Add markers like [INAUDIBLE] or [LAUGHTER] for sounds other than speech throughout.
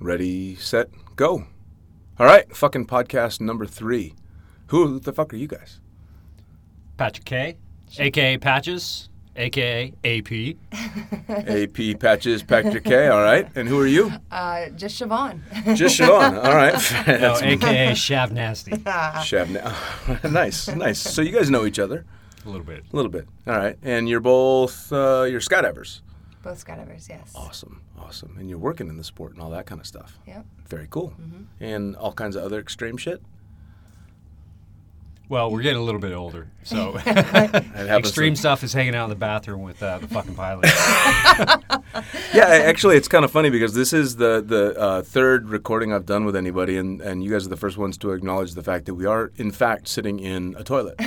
Ready, set, go. All right, fucking podcast number three. Who the fuck are you guys? Patrick K, aka Patches, aka AP. AP [LAUGHS] Patches, Patrick K. All right, and who are you? Uh, just Siobhan. Just Siobhan. All right. [LAUGHS] No, That's aka Shav Nasty. [LAUGHS] Shav. Nasty. Nice, nice. So you guys know each other A little bit. a little bit. All right, and you're both uh, you're skydivers. Both skydivers, yes. Awesome, awesome. And you're working in the sport and all that kind of stuff. Yep. Very cool. Mm-hmm. And all kinds of other extreme shit. Well, we're getting a little bit older, so [LAUGHS] extreme to- stuff is hanging out in the bathroom with uh, the fucking pilot. [LAUGHS] Yeah, actually, it's kind of funny because this is the the uh, third recording I've done with anybody, and, and you guys are the first ones to acknowledge the fact that we are, in fact, sitting in a toilet. [LAUGHS]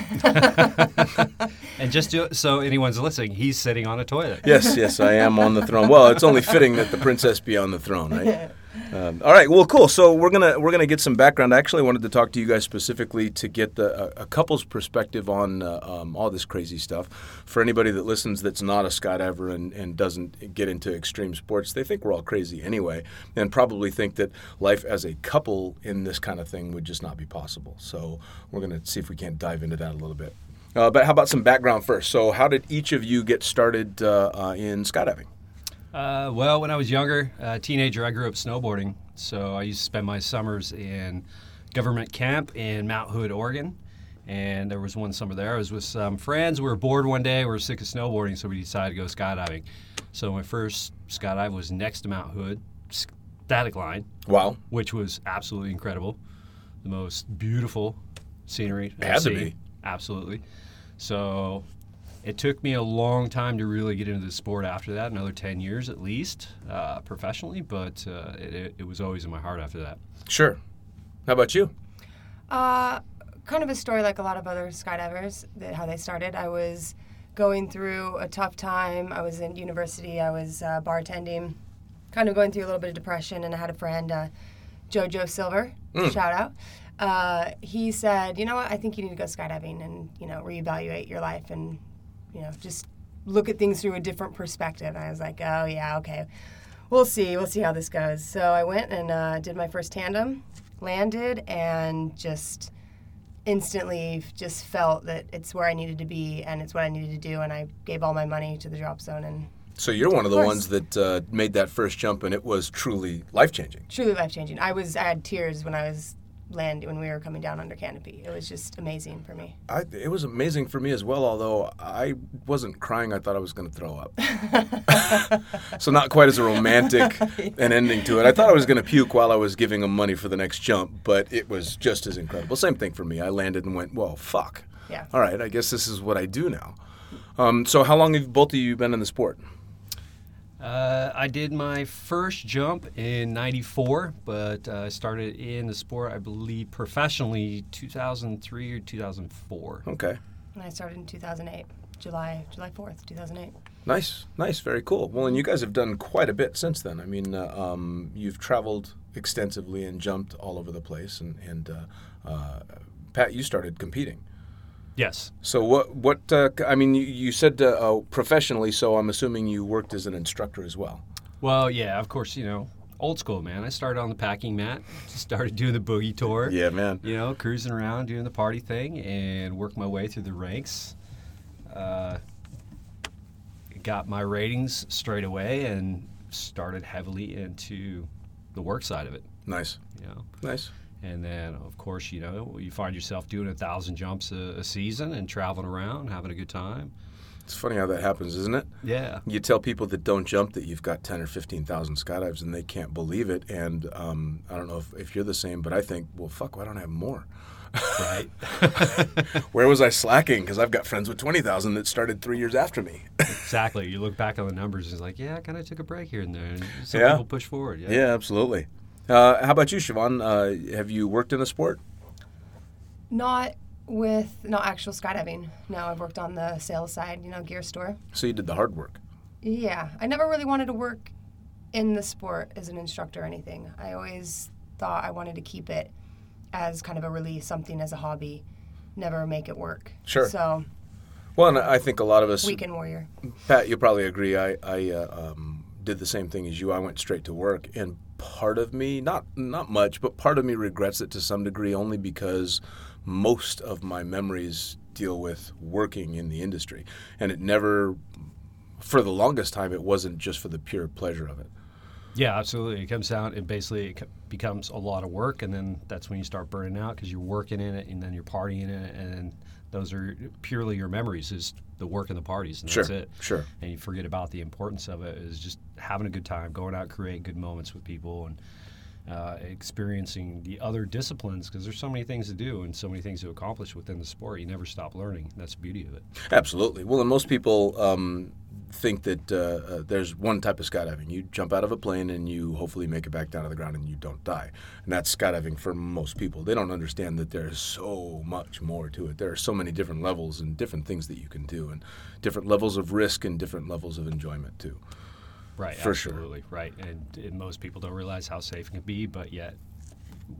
and just to, so anyone's listening, he's sitting on a toilet. yes, yes, I am on the throne. Well, it's only fitting that the princess be on the throne, right? Um, all right, well, cool. So we're gonna we're gonna get some background. I actually wanted to talk to you guys specifically to get the, a, a couple's perspective on uh, um, all this crazy stuff. For anybody that listens that's not a skydiver and, and doesn't get into extreme sports, they think we're all crazy anyway, and probably think that life as a couple in this kind of thing would just not be possible. So we're gonna see if we can't dive into that a little bit. Uh, but how about some background first? So how did each of you get started uh, uh, in skydiving? Uh, well, when I was younger, uh, teenager, I grew up snowboarding. So I used to spend my summers in government camp in Mount Hood, Oregon. And there was one summer there. I was with some friends. We were bored one day. We were sick of snowboarding, so we decided to go skydiving. So my first skydive was next to Mount Hood, static line, Wow. which was absolutely incredible. The most beautiful scenery. I've Had to be. Absolutely. So it took me a long time to really get into the sport after that, another 10 years at least, uh, professionally, but uh, it, it, it was always in my heart after that. Sure. How about you? Uh, kind of a story like a lot of other skydivers, that how they started. I was going through a tough time. I was in university. I was uh, bartending, kind of going through a little bit of depression. And I had a friend, uh, Jojo Silver, shout out. Uh, he said, "You know what? I think you need to go skydiving and you know reevaluate your life and you know just look at things through a different perspective." And I was like, "Oh yeah, okay." We'll see. We'll see how this goes. So I went and uh, did my first tandem, landed, and just instantly just felt that it's where I needed to be and it's what I needed to do. And I gave all my money to the drop zone and So you're one of the ones that uh, made that first jump, and it was truly life changing. truly life changing. I was I had tears when I was land when we were coming down under canopy. It was just amazing for me. I, it was amazing for me as well, although I wasn't crying. I thought I was going to throw up. [LAUGHS] so not quite as a romantic [LAUGHS] an ending to it. I thought I was going to puke while I was giving him money for the next jump, but it was just as incredible. Same thing for me. I landed and went, "Well, fuck. Yeah. All right, I guess this is what I do now." Um, so how long have both of you been in the sport? Uh, I did my first jump in 94, but uh, I started in the sport, I believe, professionally 2003 or 2004. Okay. And I started in 2008, July July 4th, 2008. Nice, nice, very cool. Well, and you guys have done quite a bit since then. I mean, uh, um, you've traveled extensively and jumped all over the place. And, and uh, uh, Pat, you started competing. Yes. So what? What? Uh, I mean, you, you said uh, uh, professionally, so I'm assuming you worked as an instructor as well. Well, yeah, of course, you know, old school, man. I started on the packing mat, [LAUGHS] started doing the boogie tour. Yeah, man. you know, cruising around doing the party thing and worked my way through the ranks. Uh, got my ratings straight away and started heavily into the work side of it. Nice, You know, nice. And then of course, you know, you find yourself doing a thousand jumps a, a season and traveling around, having a good time. It's funny how that happens, isn't it? Yeah, You tell people that don't jump that you've got 10 or 15,000 skydives and they can't believe it. And um, I don't know if, if you're the same, but I think, well, fuck, why don't I have more? right. [LAUGHS] Where was I slacking? Because I've got friends with 20,000 that started three years after me. [LAUGHS] exactly. You look back on the numbers, and it's like, yeah, I kind of took a break here and there. And some Yeah. people push forward. Yeah. yeah, absolutely. Uh, how about you, Siobhan? Uh, have you worked in a sport? Not with not actual skydiving. No, I've worked on the sales side, you know, gear store. So you did the hard work. Yeah, I never really wanted to work in the sport as an instructor or anything. I always thought I wanted to keep it as kind of a release, something as a hobby, never make it work. Sure. So, Well, and I think a lot of us, weekend warrior. Pat, you'll probably agree. I, I uh, um, did the same thing as you. I went straight to work, and part of me, not not much, but part of me regrets it to some degree, only because most of my memories deal with working in the industry, and it never, for the longest time, it wasn't just for the pure pleasure of it. Yeah, absolutely. It comes down and basically it becomes a lot of work, and then that's when you start burning out because you're working in it, and then you're partying in it, and those are purely your memories is the work and the parties, and sure, that's it. Sure. And you forget about the importance of it is just having a good time, going out, creating good moments with people, and uh, experiencing the other disciplines because there's so many things to do and so many things to accomplish within the sport. You never stop learning. That's the beauty of it. Absolutely. Well, and most people um, think that uh, uh, there's one type of skydiving. You jump out of a plane and you hopefully make it back down to the ground and you don't die. And that's skydiving for most people. They don't understand that there's so much more to it. There are so many different levels and different things that you can do, and different levels of risk and different levels of enjoyment too. Right. For absolutely. sure. Right. And, and most people don't realize how safe it can be, but yet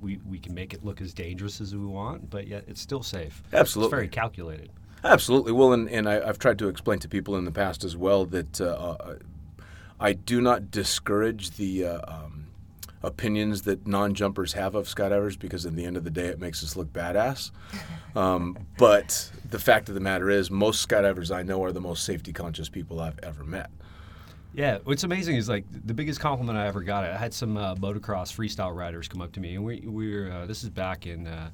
we, we can make it look as dangerous as we want, but yet it's still safe. Absolutely. It's very calculated. Absolutely. Well, and, and I, have tried to explain to people in the past as well that uh, uh, I do not discourage the uh, um, opinions that non jumpers have of skydivers because at the end of the day it makes us look badass. [LAUGHS] Um, but the fact of the matter is, most skydivers I know are the most safety conscious people I've ever met. Yeah, what's amazing is like the biggest compliment I ever got. I had some uh, motocross freestyle riders come up to me, and we, we were uh, this is back in uh,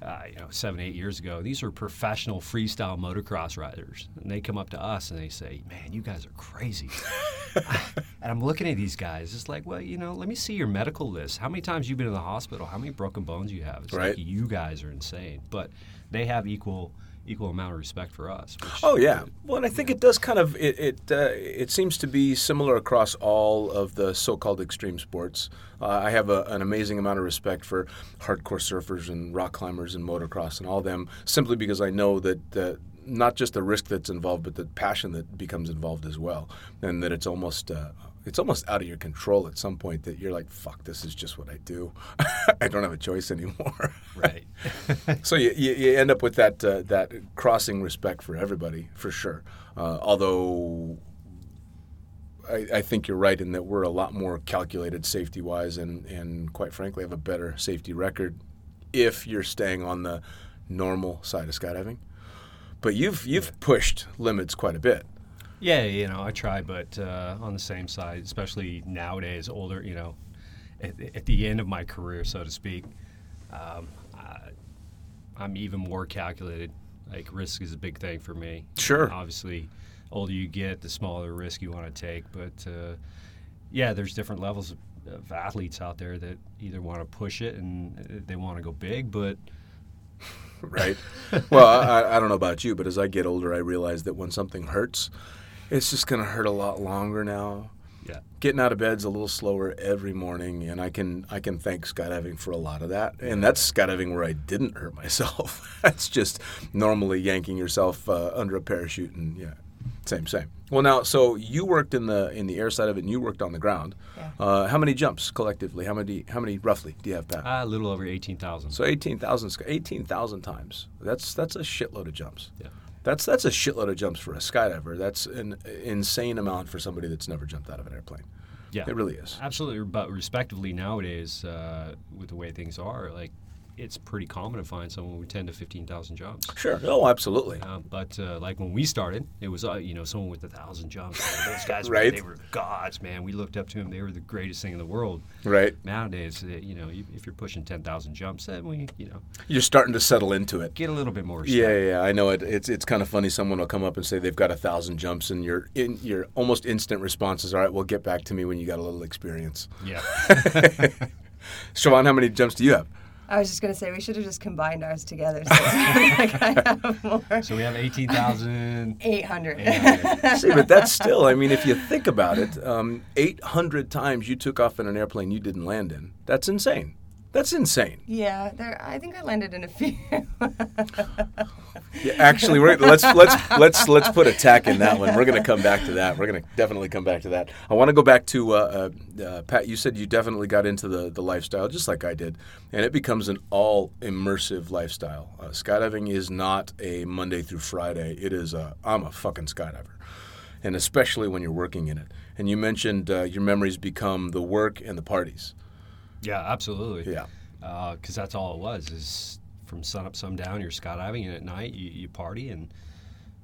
uh, you know, seven, eight years ago. These are professional freestyle motocross riders. And they come up to us and they say, Man, you guys are crazy. [LAUGHS] [LAUGHS] and I'm looking at these guys. It's like, Well, you know, let me see your medical list. How many times you've been in the hospital? How many broken bones you have? It's right. like you guys are insane. But they have equal equal amount of respect for us. Oh yeah, well, and I think it does kind of it it, uh, it seems to be similar across all of the so-called extreme sports. Uh, I have a, an amazing amount of respect for hardcore surfers and rock climbers and motocross and all them, simply because I know that. Uh, not just the risk that's involved, but the passion that becomes involved as well, and that it's almost uh, it's almost out of your control at some point that you're like, fuck, this is just what I do. [LAUGHS] I don't have a choice anymore. right. [LAUGHS] so you, you, you, end up with that uh, that crossing respect for everybody for sure. Uh, although I, I, think you're right in that we're a lot more calculated safety wise, and and quite frankly have a better safety record if you're staying on the normal side of skydiving. But you've you've pushed limits quite a bit. Yeah, you know, I try, but uh, on the same side, especially nowadays, older, you know, at, at the end of my career, so to speak, um, I, am even more calculated. Like risk is a big thing for me. Sure. And obviously, older you get, the smaller risk you want to take. But uh, yeah, there's different levels of, of athletes out there that either want to push it and uh, they want to go big, but right. well, I, I, don't know about you, but as I get older, I realize that when something hurts, it's just going to hurt a lot longer now. Yeah. Getting out of bed's a little slower every morning, and I can I can thank skydiving for a lot of that. And that's skydiving where I didn't hurt myself. [LAUGHS] that's just normally yanking yourself uh, under a parachute, and yeah, same same. Well, now, so you worked in the in the air side of it, and you worked on the ground. Yeah. Uh, how many jumps collectively? How many how many roughly do you have, Pat? Uh, a little over eighteen thousand. So eighteen thousand 18,000 times. That's that's a shitload of jumps. Yeah. That's that's a shitload of jumps for a skydiver. That's an insane amount for somebody that's never jumped out of an airplane. Yeah, it really is. Absolutely, but respectively nowadays, uh, with the way things are, like it's pretty common to find someone with 10 to 15,000 jobs. Sure. Oh, absolutely. Uh, but uh, like when we started, it was uh, you know someone with a thousand jumps. [LAUGHS] Those guys, right. they were gods, man. We looked up to them. They were the greatest thing in the world. Right. Nowadays, uh, you know, if you're pushing 10,000 jumps, then we, you know, you're starting to settle into it. Get a little bit more. Respect. Yeah, yeah, I know it. It's it's kind of funny. Someone will come up and say they've got a thousand jumps, and your in your almost instant response is, "All right, well, get back to me when you got a little experience." Yeah. [LAUGHS] Siobhan, how many jumps do you have? I was just going to say we should have just combined ours together. So, like I have more. so we have 18,000. 800. See, but that's still, I mean, if you think about it, um, 800 times you took off in an airplane you didn't land in. That's insane. That's insane. Yeah, there. I think I landed in a few. [LAUGHS] yeah, actually, we're, let's let's let's let's put a tack in that one. We're going to come back to that. We're going to definitely come back to that. I want to go back to uh, uh, uh, Pat. You said you definitely got into the the lifestyle just like I did, and it becomes an all immersive lifestyle. Uh, skydiving is not a Monday through Friday. It is a I'm a fucking skydiver and especially when you're working in it. And you mentioned uh, your memories become the work and the parties. Yeah, absolutely. Yeah. Because that's all it was is from sun up, sun down. You're skydiving, and at night you, you party, and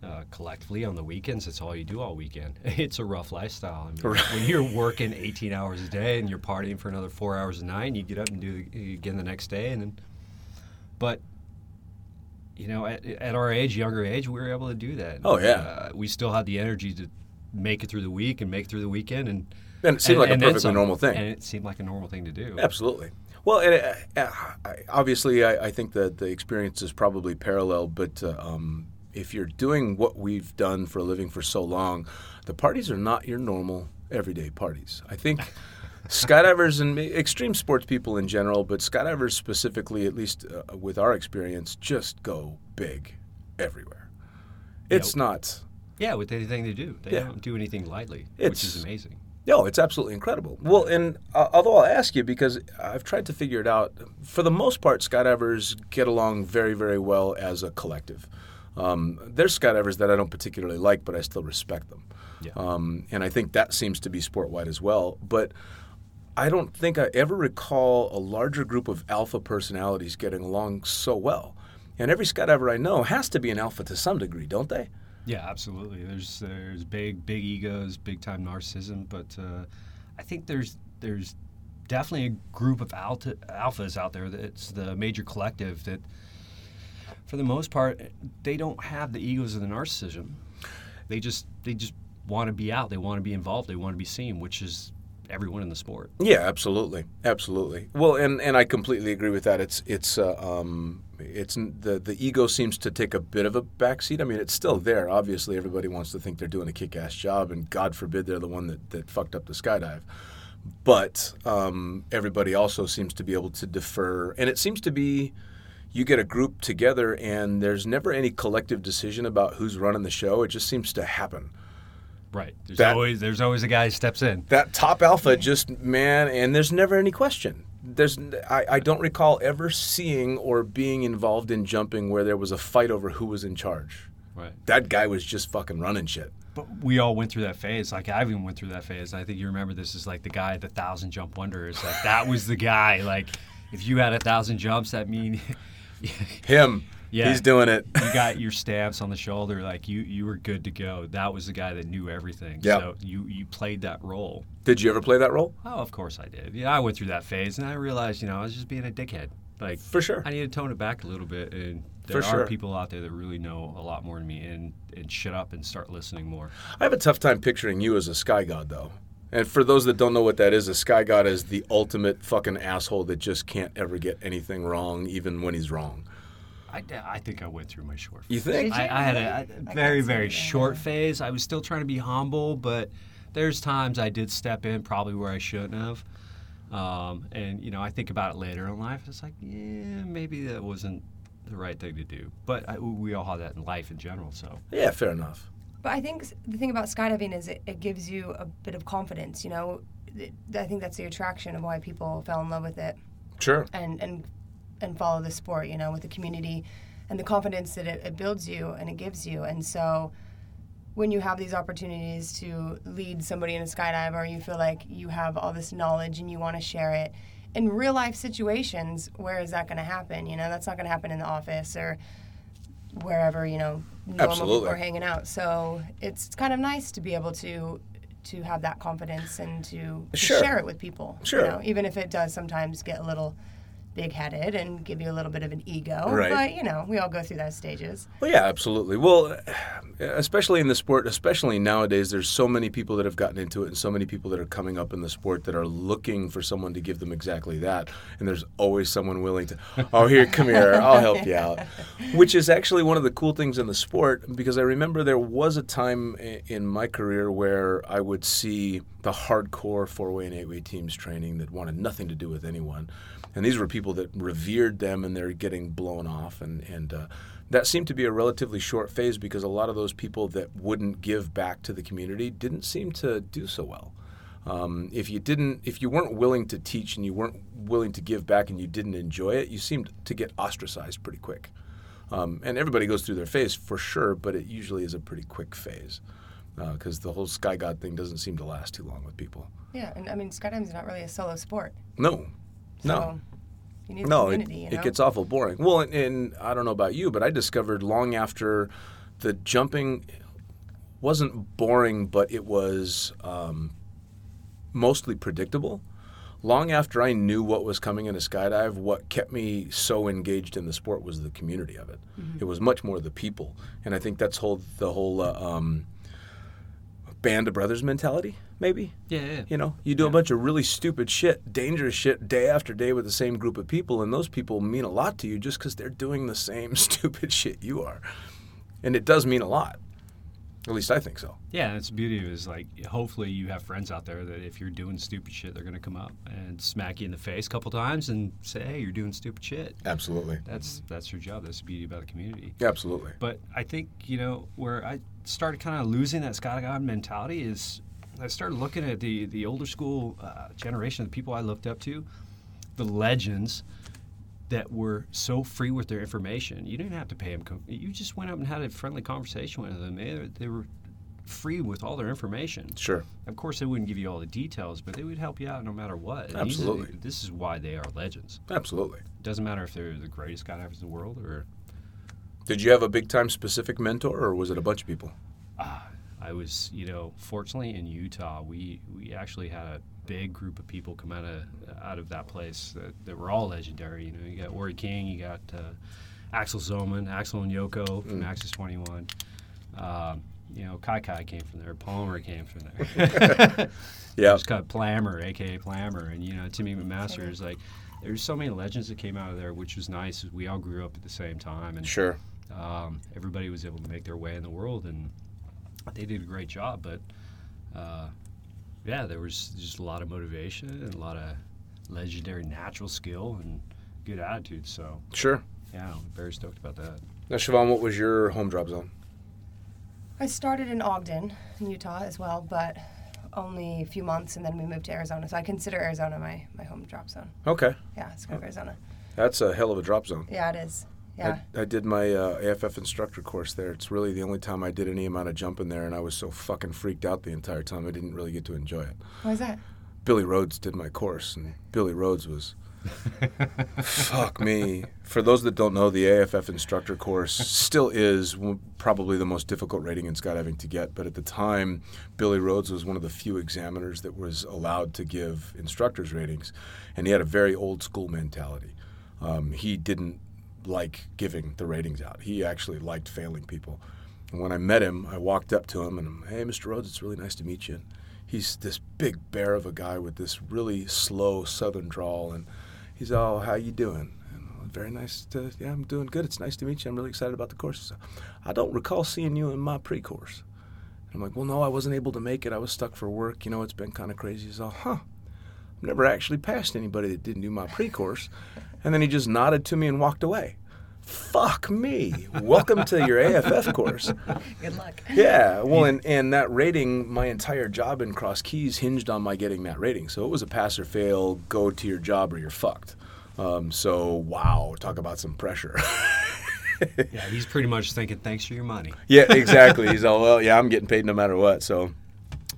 uh, collectively on the weekends, it's all you do all weekend. [LAUGHS] It's a rough lifestyle. I mean, when you're working 18 hours a day and you're partying for another four hours a night, and you get up and do it again the next day, and then, but you know, at, at our age, younger age, we were able to do that. Oh, yeah. Uh, we still had the energy to make it through the week and make it through the weekend, and And it seemed like a and then perfectly normal thing. And it seemed like a normal thing to do. Absolutely. Well, uh, uh, obviously, I, I think that the experience is probably parallel, but uh, um, if you're doing what we've done for a living for so long, the parties are not your normal everyday parties. I think [LAUGHS] skydivers and extreme sports people in general, but skydivers specifically, at least uh, with our experience, just go big everywhere. It's not. Yeah, with anything they do, they Yeah. don't do anything lightly, which It's- is amazing. No, it's absolutely incredible. Well, and uh, although I'll ask you because I've tried to figure it out, for the most part, skydivers get along very, very well as a collective. Um, there's skydivers that I don't particularly like, but I still respect them. Yeah. Um, and I think that seems to be sport wide as well. But I don't think I ever recall a larger group of alpha personalities getting along so well. And every skydiver I know has to be an alpha to some degree, don't they? Yeah, absolutely. There's there's big big egos, big time narcissism, but uh, I think there's there's definitely a group of alpha, alphas out there that's the major collective that, for the most part, they don't have the egos of the narcissism. They just they just want to be out. They want to be involved. They want to be seen, which is everyone in the sport. Yeah, absolutely, absolutely. Well, and, and I completely agree with that. It's it's uh, um, it's the the ego seems to take a bit of a backseat. I mean, it's still there. Obviously, everybody wants to think they're doing a kick-ass job, and God forbid they're the one that, that fucked up the skydive. But um, everybody also seems to be able to defer, and it seems to be you get a group together, and there's never any collective decision about who's running the show. It just seems to happen. Right. There's That- always there's always a guy who steps in. that top alpha just man and there's never any question there's I, I don't recall ever seeing or being involved in jumping where there was a fight over who was in charge Right. that guy was just fucking running shit But we all went through that phase. Like I even went through that phase. I think you remember this is like the guy at the thousand jump wonder. Is like that was the guy. Like if you had a thousand jumps, that mean him Yeah. he's doing it you got [LAUGHS] your stamps on the shoulder. Like you you were good to go. That was the guy that knew everything. Yeah. So you you played that role. did you ever play that role Oh, of course I did. Yeah, I went through that phase, and I realized, you know, I was just being a dickhead. Like for sure I need to tone it back a little bit, and there For are sure. people out there that really know a lot more than me, and and shut up and start listening more. i have a tough time picturing you as a sky god though and for those that don't know what that is a sky god is the ultimate fucking asshole that just can't ever get anything wrong even when he's wrong I, I think I went through my short. Phase. You think I, I had a, can't very very short phase. I was still trying to be humble, but there's times I did step in probably where I shouldn't have. Um, and you know, I think about it later in life. It's like, yeah, maybe that wasn't the right thing to do. But I, we all have that in life in general. So yeah fair enough But I think the thing about skydiving is it, it gives you a bit of confidence. You know, It- I think that's the attraction of why people fell in love with it sure and and and follow the sport. You know, with the community and the confidence that it, it builds you and it gives you. And so, when you have these opportunities to lead somebody in a skydive, or you feel like you have all this knowledge and you want to share it. In real life situations, where is that going to happen? You know, that's not going to happen in the office or wherever you know normal Absolutely. people are hanging out. So it's kind of nice to be able to to have that confidence and to, to Sure. share it with people. Sure. You know, even if it does sometimes get a little big headed and give you a little bit of an ego. Right. But you know, we all go through those stages. Well, yeah, absolutely. Well, [SIGHS] especially in the sport, especially nowadays, there's so many people that have gotten into it and so many people that are coming up in the sport that are looking for someone to give them exactly that. And there's always someone willing to, oh, here, come here, I'll help you out. [LAUGHS] Which is actually one of the cool things in the sport because I remember there was a time in my career where I would see the hardcore four way and eight way teams training that wanted nothing to do with anyone. And these were people that revered them and they're getting blown off. And, and uh, that seemed to be a relatively short phase because a lot of those people that wouldn't give back to the community didn't seem to do so well. Um, if you didn't, if you weren't willing to teach and you weren't willing to give back and you didn't enjoy it, you seemed to get ostracized pretty quick. Um, and everybody goes through their phase for sure, but it usually is a pretty quick phase. because the whole sky god thing doesn't seem to last too long with people. Yeah, and I mean, skydiving's not really a solo sport. No, So no. You need the No, it, you know? it gets awful boring. Well, and, and I don't know about you, but I discovered long after the jumping wasn't boring, but it was um, mostly predictable. Long after I knew what was coming in a skydive, what kept me so engaged in the sport was the community of it. Mm-hmm. It was much more the people, and I think that's whole the whole uh, um, band of brothers mentality, maybe. Yeah, yeah. You know, you do a bunch of really stupid shit, dangerous shit day after day with the same group of people, and those people mean a lot to you just because they're doing the same [LAUGHS] stupid shit you are. And it does mean a lot. At least I think so. Yeah, that's the beauty of it is like hopefully you have friends out there that if you're doing stupid shit, they're gonna come up and smack you in the face a couple times and say, "Hey, you're doing stupid shit." Absolutely. That's that's your job. That's the beauty about the community. Absolutely. But I think you know where I started kind of losing that sky god mentality is I started looking at the the older school uh, generation of the people I looked up to, the legends that were so free with their information. You didn't have to pay them. You just went up and had a friendly conversation with them. They, were- they were free with all their information. Sure. Of course, they wouldn't give you all the details, but they would help you out no matter what. And these are- Absolutely. this is why they are legends. Absolutely. Doesn't matter if they're the greatest skydivers in the world or Did you have a big time specific mentor, or was it a bunch of people? Ah, I was, you know, fortunately in Utah, we we actually had a big group of people come out of out of that place that, that were all legendary. You know, you got Ori King, you got uh, Axel Zoman, Axel and Yoko from Axis Twenty One. Um, you know, Kai Kai came from there. Palmer came from there. [LAUGHS] Yeah. Just got Plammer, aka Plammer, and you know Timmy McMaster is like. There's so many legends that came out of there, which was nice. We all grew up at the same time, and Sure. um, everybody was able to make their way in the world, and they did a great job. But uh, yeah, there was just a lot of motivation and a lot of legendary natural skill and good attitude. So Sure. yeah, I'm very stoked about that. Now, Siobhan, what was your home drop zone? I started in Ogden, in Utah as well, but only a few months, and then we moved to Arizona. So I consider Arizona my, my home drop zone. Okay. Yeah, it's kind of Arizona. That's a hell of a drop zone. Yeah, it is. Yeah. I, I did my uh, AFF instructor course there. It's really the only time I did any amount of jumping there, and I was so fucking freaked out the entire time I didn't really get to enjoy it. Why is that? Billy Rhodes did my course, and Billy Rhodes was [LAUGHS] fuck me. For those that don't know, the AFF instructor course still is probably the most difficult rating in skydiving to get. But at the time, Billy Rhodes was one of the few examiners that was allowed to give instructors ratings, and he had a very old school mentality. Um, he didn't like giving the ratings out. He actually liked failing people. And when I met him, I walked up to him and I'm, hey, Mr. Rhodes, it's really nice to meet you. And he's this big bear of a guy with this really slow southern drawl, and he's oh, how you doing? And "Oh, very nice to yeah, I'm doing good. It's nice to meet you. I'm really excited about the course. So, I don't recall seeing you in my pre-course. I'm like, well, no, I wasn't able to make it. I was stuck for work. You know, it's been kind of crazy. He's all, huh. I've never actually passed anybody that didn't do my pre-course. And then he just nodded to me and walked away. Fuck me. Welcome to your AFF course. Good luck. Yeah, well, and, and that rating, my entire job in Cross Keys hinged on my getting that rating. So it was a pass or fail, go to your job or you're fucked. Um, so, wow, talk about some pressure. Yeah, he's pretty much thinking, "Thanks for your money." yeah, exactly. [LAUGHS] He's all, well, yeah, I'm getting paid no matter what. So,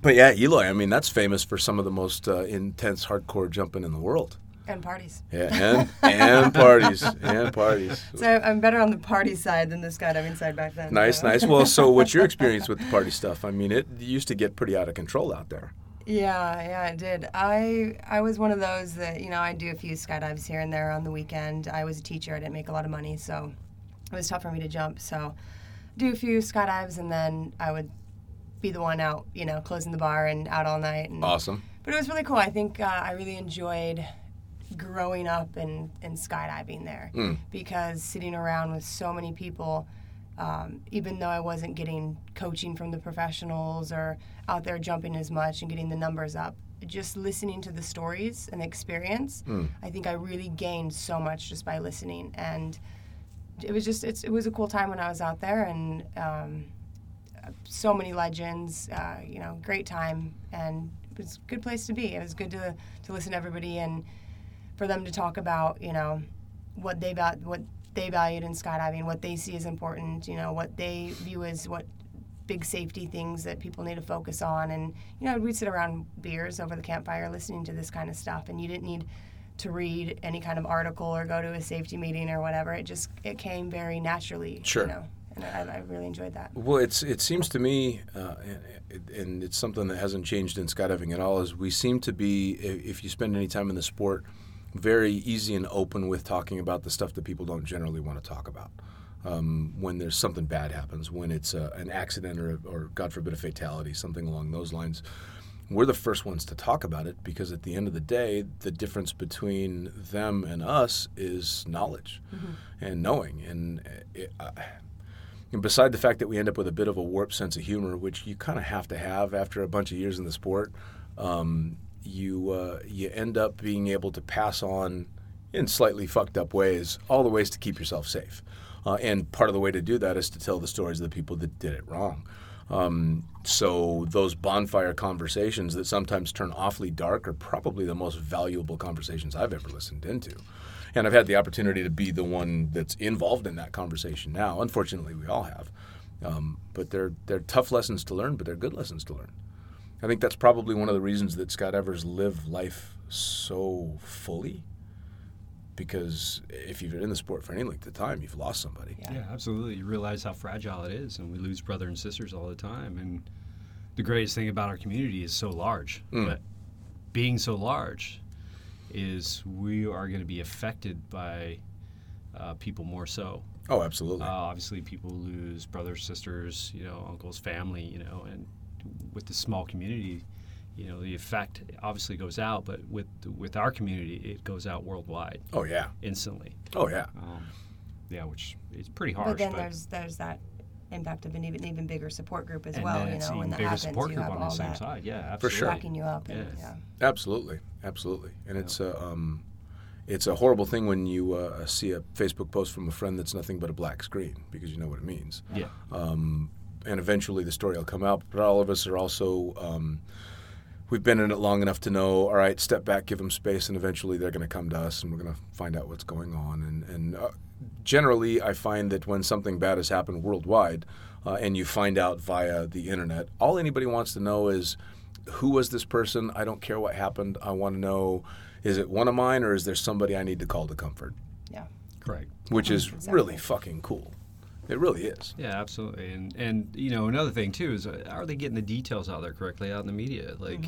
but yeah, Eloy, I mean, that's famous for some of the most uh, intense hardcore jumping in the world. And parties. Yeah, and, and parties, and [LAUGHS] parties. So I'm better on the party side than the skydiving side back then. Nice, so. nice. Well, so [LAUGHS] what's your experience with the party stuff? I mean, it used to get pretty out of control out there. Yeah, yeah, it did. I I was one of those that you know I do a few skydives here and there on the weekend. I was a teacher. I didn't make a lot of money, so it was tough for me to jump. So do a few skydives and then I would be the one out, you know, closing the bar and out all night. And, Awesome. But it was really cool. I think uh, I really enjoyed growing up and, and skydiving there Mm. because sitting around with so many people, um, even though I wasn't getting coaching from the professionals or out there jumping as much and getting the numbers up, just listening to the stories and the experience, Mm. I think I really gained so much just by listening. And it was just, it's, it was a cool time when I was out there and um, so many legends, uh, you know, great time. And it was a good place to be. It was good to, to listen to everybody and for them to talk about, you know, what they val- what they valued in skydiving, what they see as important, you know, what they view as what big safety things that people need to focus on. And you know, we'd sit around beers over the campfire listening to this kind of stuff, and you didn't need to read any kind of article or go to a safety meeting or whatever. It just it came very naturally. Sure. You know, and I, I really enjoyed that. Well, it's it seems to me, uh, and- and it's something that hasn't changed in skydiving at all. Is we seem to be, if you spend any time in the sport, very easy and open with talking about the stuff that people don't generally want to talk about. Um, when there's something bad happens, when it's uh, an accident or, or God forbid a fatality, something along those lines, we're the first ones to talk about it because at the end of the day, the difference between them and us is knowledge and knowing. And uh, it, uh, and beside the fact that we end up with a bit of a warped sense of humor, which you kind of have to have after a bunch of years in the sport, um, you uh, you end up being able to pass on in slightly fucked up ways all the ways to keep yourself safe. Uh, and part of the way to do that is to tell the stories of the people that did it wrong. Um, so those bonfire conversations that sometimes turn awfully dark are probably the most valuable conversations I've ever listened into. And I've had the opportunity to be the one that's involved in that conversation now. Unfortunately, we all have. Um, but they're, they're tough lessons to learn, but they're good lessons to learn. I think that's probably one of the reasons that skydivers live life so fully. Because if you've been in the sport for any length of time, you've lost somebody. Yeah. Yeah, absolutely. You realize how fragile it is, and we lose brother and sisters all the time. And the greatest thing about our community is so large. Mm. But being so large is we are going to be affected by uh, people more so. Oh, absolutely. Uh, obviously, people lose brothers, sisters, you know, uncles, family, you know, and with the small community, you know, the effect obviously goes out. But with with our community, it goes out worldwide oh, yeah. instantly. Oh, yeah. Um, yeah, which is pretty harsh. But then there's there's that impact of an even even bigger support group as and well. then You it's know, even when that bigger happens, support you group have on all the same that side. Yeah, For absolutely. sure. backing you up. And, yeah. Absolutely, absolutely, and it's a um, it's a horrible thing when you uh, see a Facebook post from a friend that's nothing but a black screen because you know what it means. Yeah. Um, and eventually the story will come out. But all of us are also um, we've been in it long enough to know. All right, step back, give them space, and eventually they're going to come to us, and we're going to find out what's going on. And and uh, generally, I find that when something bad has happened worldwide, uh, and you find out via the internet, all anybody wants to know is who was this person? I don't care what happened. I want to know is it one of mine or is there somebody I need to call to comfort? Yeah. Correct. Which is Exactly. really fucking cool. It really is. Yeah, absolutely. And and you know another thing too is uh, are they getting the details out there correctly out in the media? Like,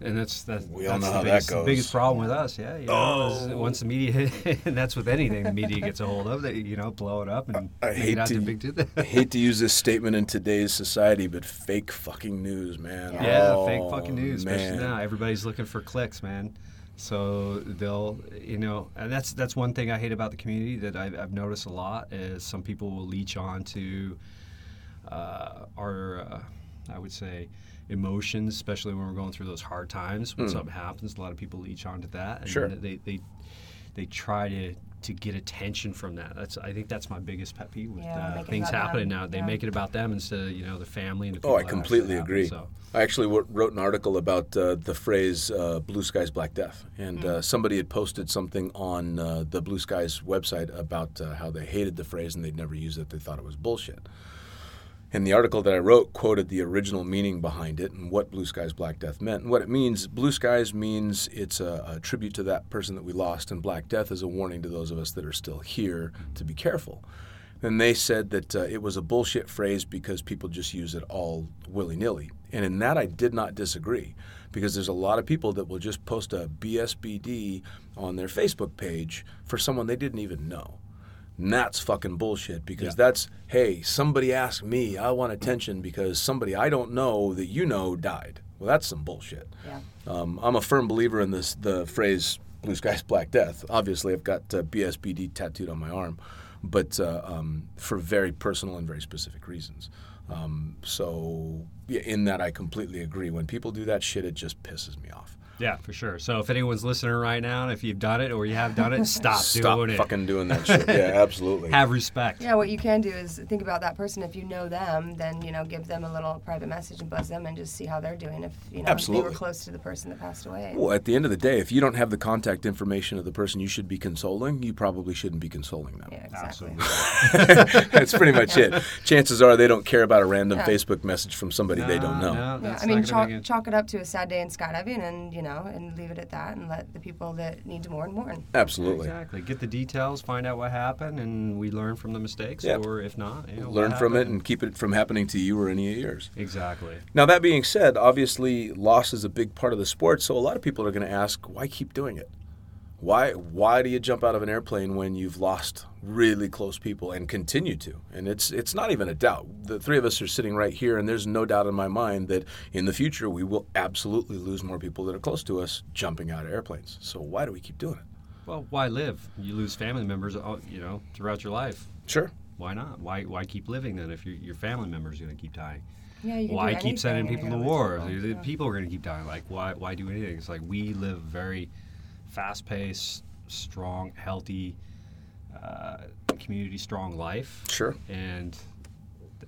and that's that's We all that's know the how that biggest, goes. biggest problem with us. Yeah. You know, Oh. once the media, [LAUGHS] and that's with anything the media gets a hold of, they you know blow it up and I make hate it out to- to big. To I hate to use this statement in today's society, but fake fucking news, man. Yeah, Oh, fake fucking news, especially now. Everybody's looking for clicks, man. So they'll, you know, and that's that's one thing I hate about the community that I've, I've noticed a lot is some people will leech on to uh, our, uh, I would say, emotions, especially when we're going through those hard times. When something happens, a lot of people leech onto that, and. Sure. they they they try to to get attention from that. That's I think that's my biggest pet peeve with Yeah, uh, things happening them. now. They Yeah. make it about them instead of you know the family and the Oh, I completely agree. happen, so. I actually w- wrote an article about uh, the phrase uh, "Blue Skies Black Death," and uh, somebody had posted something on uh, the Blue Skies website about uh, how they hated the phrase and they'd never use it. They thought it was bullshit. And the article that I wrote quoted the original meaning behind it and what Blue Skies Black Death meant. And what it means, Blue Skies means it's a, a tribute to that person that we lost, and Black Death is a warning to those of us that are still here to be careful. And they said that uh, it was a bullshit phrase because people just use it all willy nilly. And in that, I did not disagree because there's a lot of people that will just post a BSBD on their Facebook page for someone they didn't even know. And that's fucking bullshit because Yeah. that's, hey, somebody asked me, I want attention because somebody I don't know that you know died. Well, that's some bullshit. Yeah. Um, I'm a firm believer in this the phrase "blue skies, black death." Obviously, I've got uh, BSBD tattooed on my arm, but uh, um, for very personal and very specific reasons. Um, so, yeah, in that, I completely agree. When people do that shit, it just pisses me off. Yeah, for sure. So if anyone's listening right now, if you've done it or you have done it, [LAUGHS] stop, Stop doing it. Stop fucking doing that shit. Yeah, [LAUGHS] absolutely. Have respect. Yeah, what you can do is think about that person. If you know them, then you know give them a little private message and buzz them and just see how they're doing. If you know they Absolutely. were close to the person that passed away. Well, at the end of the day, if you don't have the contact information of the person you should be consoling, you probably shouldn't be consoling them. Yeah, exactly. Absolutely. [LAUGHS] That's pretty much it. Chances are they don't care about a random Yeah. Facebook message from somebody they don't know. No, Yeah, I mean, not gonna chalk, it- chalk it up to a sad day in skydiving, and you know, and leave it at that, and let the people that need to mourn mourn. Absolutely. Exactly. Get the details, find out what happened, and we learn from the mistakes, Yep. or if not, you know, Learn from it and keep it from happening to you or any of yours. Exactly. Now, that being said, obviously loss is a big part of the sport, so a lot of people are going to ask, why keep doing it? Why, why do you jump out of an airplane when you've lost really close people and continue to? And it's, it's not even a doubt. The three of us are sitting right here, and there's no doubt in my mind that in the future we will absolutely lose more people that are close to us jumping out of airplanes. So why do we keep doing it? Well, why live? You lose family members, uh, you know, throughout your life. Sure. Why not? Why why keep living then if your your family members are going to keep dying? Yeah, you can Why keep sending people and to war? gonna lose The people. people are going to keep dying. Like why why do anything? It's like we live very fast paced, strong, healthy, uh, community strong life. Sure. and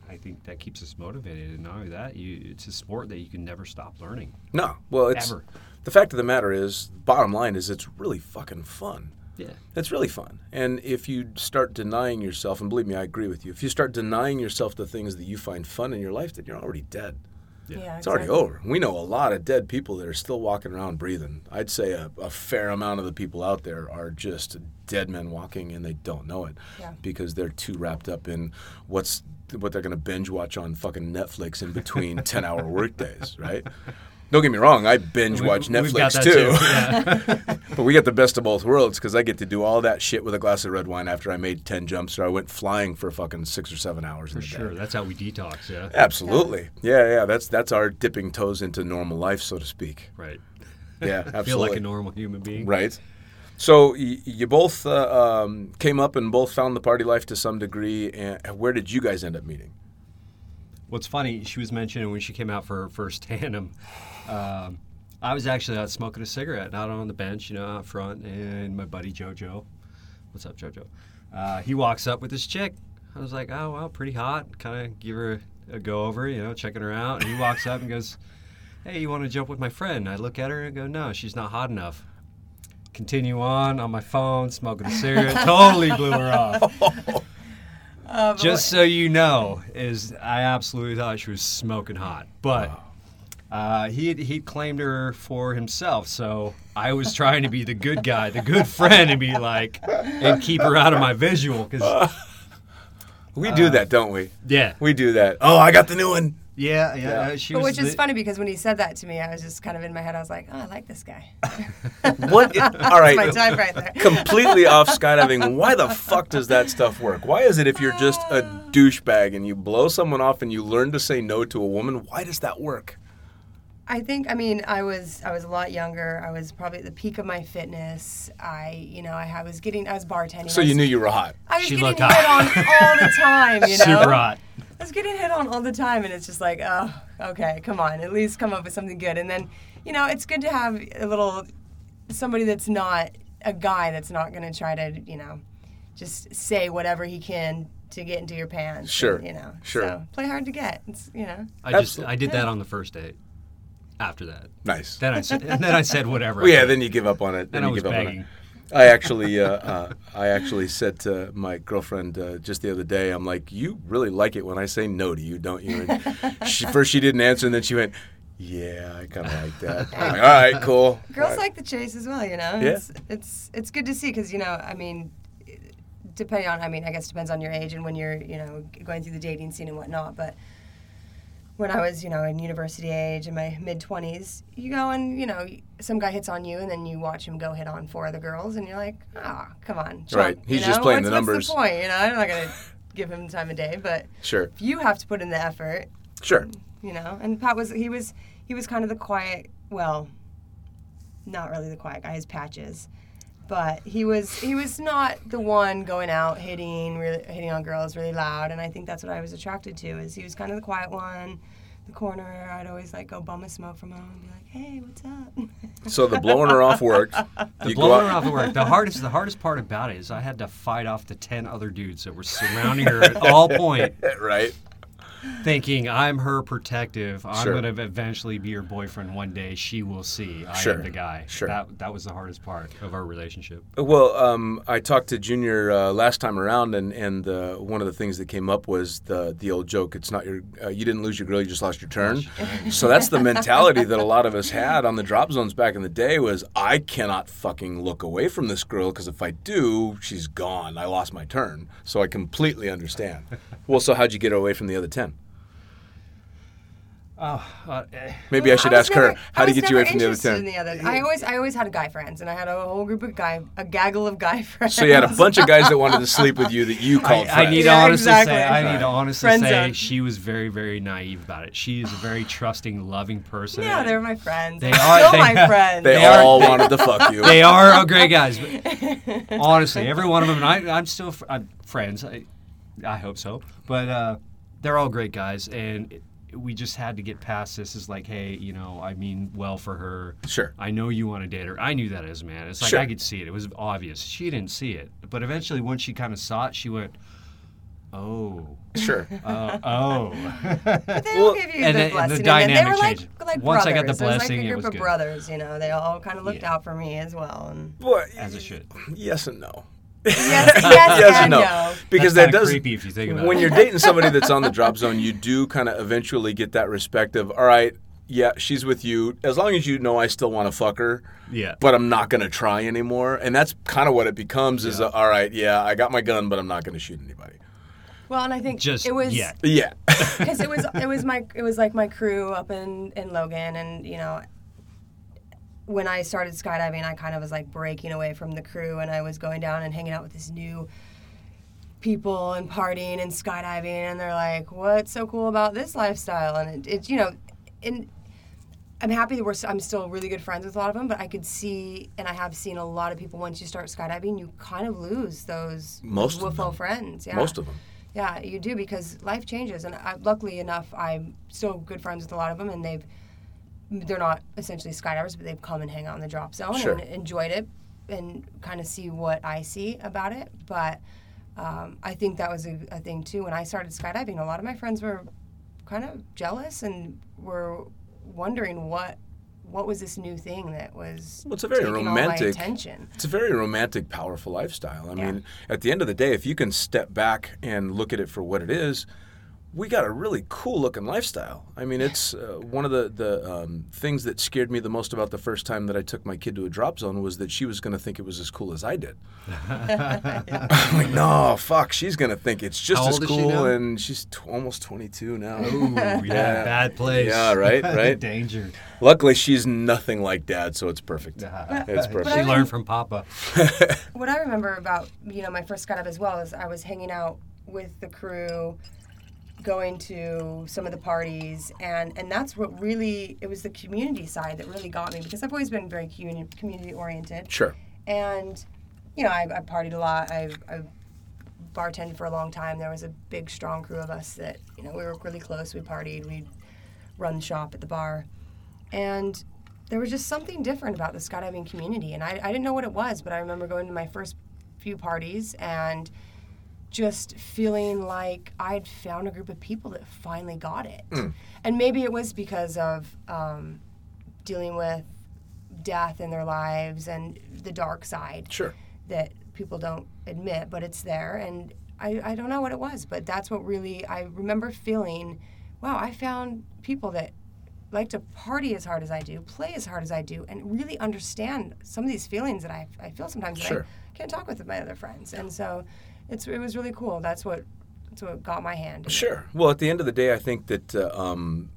I think that keeps us motivated. And not only that, you, it's a sport that you can never stop learning. No. Well, it's Ever. the fact of the matter is, bottom line is, it's really fucking fun. Yeah. It's really fun. And if you start denying yourself, and believe me, I agree with you, if you start denying yourself the things that you find fun in your life, then you're already dead. Yeah, It's already over. We know a lot of dead people that are still walking around breathing. I'd say a, a fair amount of the people out there are just dead men walking and they don't know it Yeah. because they're too wrapped up in what's what they're going to binge watch on fucking Netflix in between [LAUGHS] 10 hour workdays, right? Don't get me wrong, I binge watch We- Netflix that too. [LAUGHS] Yeah. [LAUGHS] But we get the best of both worlds because I get to do all that shit with a glass of red wine after I made 10 jumps or I went flying for fucking six or seven hours For in the sure. day. That's how we detox. Yeah. Absolutely. Yeah, yeah. That's that's our dipping toes into normal life, so to speak. Right. Yeah, [LAUGHS] absolutely. Feel like a normal human being. Right. So y- you both uh, um, came up and both found the party life to some degree. And where did you guys end up meeting? What's funny, she was mentioning when she came out for her first tandem. Um, I was actually out smoking a cigarette out on the bench, you know, out front, and my buddy JoJo, what's up, JoJo? Uh, he walks up with this chick. I was like, oh, well, pretty hot. Kind of give her a go over, you know, checking her out. And he walks up and goes, hey, you want to jump with my friend? I look at her and go, no, she's not hot enough. Continue on on my phone, smoking a cigarette. [LAUGHS] totally blew her off. [LAUGHS] Uh, Just so you know, is I absolutely thought she was smoking hot, but uh, he he claimed her for himself. So I was trying to be the good guy, the good [LAUGHS] friend, and be like, and keep her out of my visual. Because [LAUGHS] We do that, don't we? yeah, We do that. Oh, I got the new one. yeah, yeah. uh, She But was which is the- funny because when he said that to me, I was just kind of in my head. I was like, "Oh, I like this guy." [LAUGHS] What? i- all right. my type right there. Completely off skydiving. Why the fuck does that stuff work? Why is it if you're just a douchebag and you blow someone off and you learn to say no to a woman, why does that work? I think I mean I was I was a lot younger. I was probably at the peak of my fitness. I you know I, ha- was getting I was bartending. So was, you knew you were hot. I was She getting hit hot. on all the time. You [LAUGHS] know, super hot. I was getting hit on all the time, and it's just like, oh, okay, come on, at least come up with something good. And then, you know, it's good to have a little somebody that's not a guy that's not going to try to, you know, just say whatever he can to get into your pants. Sure, and, you know, sure. So play hard to get. It's, you know. I just Absolutely. I did that on the first date. After that, Nice. then I said, and then I said whatever. [LAUGHS] Well, yeah, then you give up on it. Then and I was give up on it. begging. I actually, uh, uh, I actually said to my girlfriend uh, just the other day, I'm like, "You really like it when I say no to you, don't you?" And [LAUGHS] she, first she didn't answer, and then she went, "Yeah, I kind of like that." I'm like, [LAUGHS] All right, cool. Girls All right. like the chase as well, you know. Yeah. It's it's it's good to see because you know, I mean, depending on, I mean, I guess depends on your age and when you're, you know, going through the dating scene and whatnot. But when I was, you know, in university age in my mid twenties, you go and you know, some guy hits on you, and then you watch him go hit on four other girls, and you're like, oh, come on, chump," Right. He's you just know? playing what's, the numbers. What's the point? You know, I'm not gonna [LAUGHS] give him time of day, but Sure, if you have to put in the effort, sure. you know. And Pat was he was he was kind of the quiet, well, not really the quiet guy. His patches, but he was he was not the one going out hitting really hitting on girls really loud. And I think that's what I was attracted to. Is he was kind of the quiet one, the corner. I'd always like go bum a smoke from home and be like, "Hey, what's up?" So the blowing her off worked. The You blowing her off at work. The hardest, the hardest part about it is I had to fight off the ten other dudes that were surrounding her at [LAUGHS] all point, right? Thinking I'm her protective. I'm Sure. going to eventually be her boyfriend one day. She will see I Sure. am the guy. Sure. That that was the hardest part of our relationship. Well, um, I talked to Junior uh, last time around, and and uh, one of the things that came up was the the old joke. It's not your uh, you didn't lose your girl, you just lost your turn. [LAUGHS] so that's the mentality that a lot of us had on the drop zones back in the day. Was I cannot fucking look away from this girl because if I do, she's gone. I lost my turn. So I completely understand. [LAUGHS] well, so how'd you get away from the other ten? Oh, uh, eh, Maybe I should was ask her. How I do was you get you away from the other interested ten? in the other- I always, I always had guy friends, and I had a whole group of guy, a gaggle of guy [LAUGHS] friends. So you had a bunch of guys that wanted to sleep with you that you called I, I friends. need to Yeah, honestly exactly. say, I need to honestly Friend say, zone. she was very, very naive about it. She is a very trusting, loving person. Yeah, they were my friends. They They're Still they- my [LAUGHS] friends. They, They are- all wanted to fuck you. They are all great guys. But [LAUGHS] honestly, every one of them, and I, I'm still fr- I'm friends. I, I hope so. But uh, they're all great guys, and it, we just had to get past this. Is like, hey, you know, I mean well for her. Sure. I know you want to date her. I knew that as a man. It's like Sure. I could see it. It was obvious. She didn't see it, but eventually, once she kind of saw it, she went, "Oh, Sure. [LAUGHS] uh, oh." But they Well, all gave you and the the- and the blessing. and they dynamic were like, changed. like Once I brothers. got the It was blessing, like it a group was of good. brothers. You know, they all kind of looked Yeah. out for me as well. And Well, As it should. Yes and no. Yes, [LAUGHS] yes, Yes and and no. no. Because That's that does creepy if you think about when it. you're dating somebody that's on the drop zone, you do kind of eventually get that respect of, all right, yeah, she's with you. As long as you know I still want to fuck her, Yeah. but I'm not going to try anymore. And that's kind of what it becomes is, Yeah. uh, all right, yeah, I got my gun, but I'm not going to shoot anybody. Well, and I think Just it was yet. Yeah. because [LAUGHS] it was it was my it was like my crew up in in Logan, and you know. When I started skydiving, I kind of was like breaking away from the crew, and I was going down and hanging out with these new people and partying and skydiving, and they're like, "What's so cool about this lifestyle?" And it's it you know, and I'm happy that we're I'm still really good friends with a lot of them, but I could see and I have seen a lot of people once you start skydiving, you kind of lose those Most of them. friends. Yeah. Most of them. Yeah, you do because life changes, and I, luckily enough, I'm still good friends with a lot of them, and they've they're not essentially skydivers, but they've come and hang out in the drop zone Sure. and enjoyed it, and kind of see what I see about it. But um, I think that was a, a thing too. When I started skydiving, a lot of my friends were kind of jealous and were wondering what what was this new thing that was Well, it's a very taking all my romantic- attention. It's a very romantic, powerful lifestyle. I Yeah. mean, at the end of the day, if you can step back and look at it for what it is, we got a really cool looking lifestyle. I mean, it's uh, one of the the um, things that scared me the most about the first time that I took my kid to a drop zone was that she was going to think it was as cool as I did. [LAUGHS] I'm like, no, fuck, she's going to think it's just How as old is she cool, and she's t- almost 22 now. Ooh, [LAUGHS] yeah, Yeah. bad place. Yeah, right, [LAUGHS] right. Danger. Luckily, she's nothing like dad, so it's perfect. Yeah. It's She perfect. I learned from Papa. what I remember about you know my first skydive as well is I was hanging out with the crew, going to some of the parties, and and that's what really it was the community side that really got me because I've always been very community community oriented, Sure. and you know I, I partied a lot. I've, I've bartended for a long time. There was a big strong crew of us that you know we were really close. We partied. We'd run the shop at the bar, and there was just something different about the skydiving community, and I, I didn't know what it was, but I remember going to my first few parties and just feeling like I'd found a group of people that finally got it. And maybe it was because of um, dealing with death in their lives and the dark side Sure. that people don't admit, but it's there. And I, I don't know what it was, but that's what really I remember feeling. Wow, I found people that like to party as hard as I do, play as hard as I do, and really understand some of these feelings that I, I feel sometimes that Sure. I can't talk with my other friends. And so it's it was really cool. That's what that's what got my hand. Sure. Well, at the end of the day, I think that uh, um,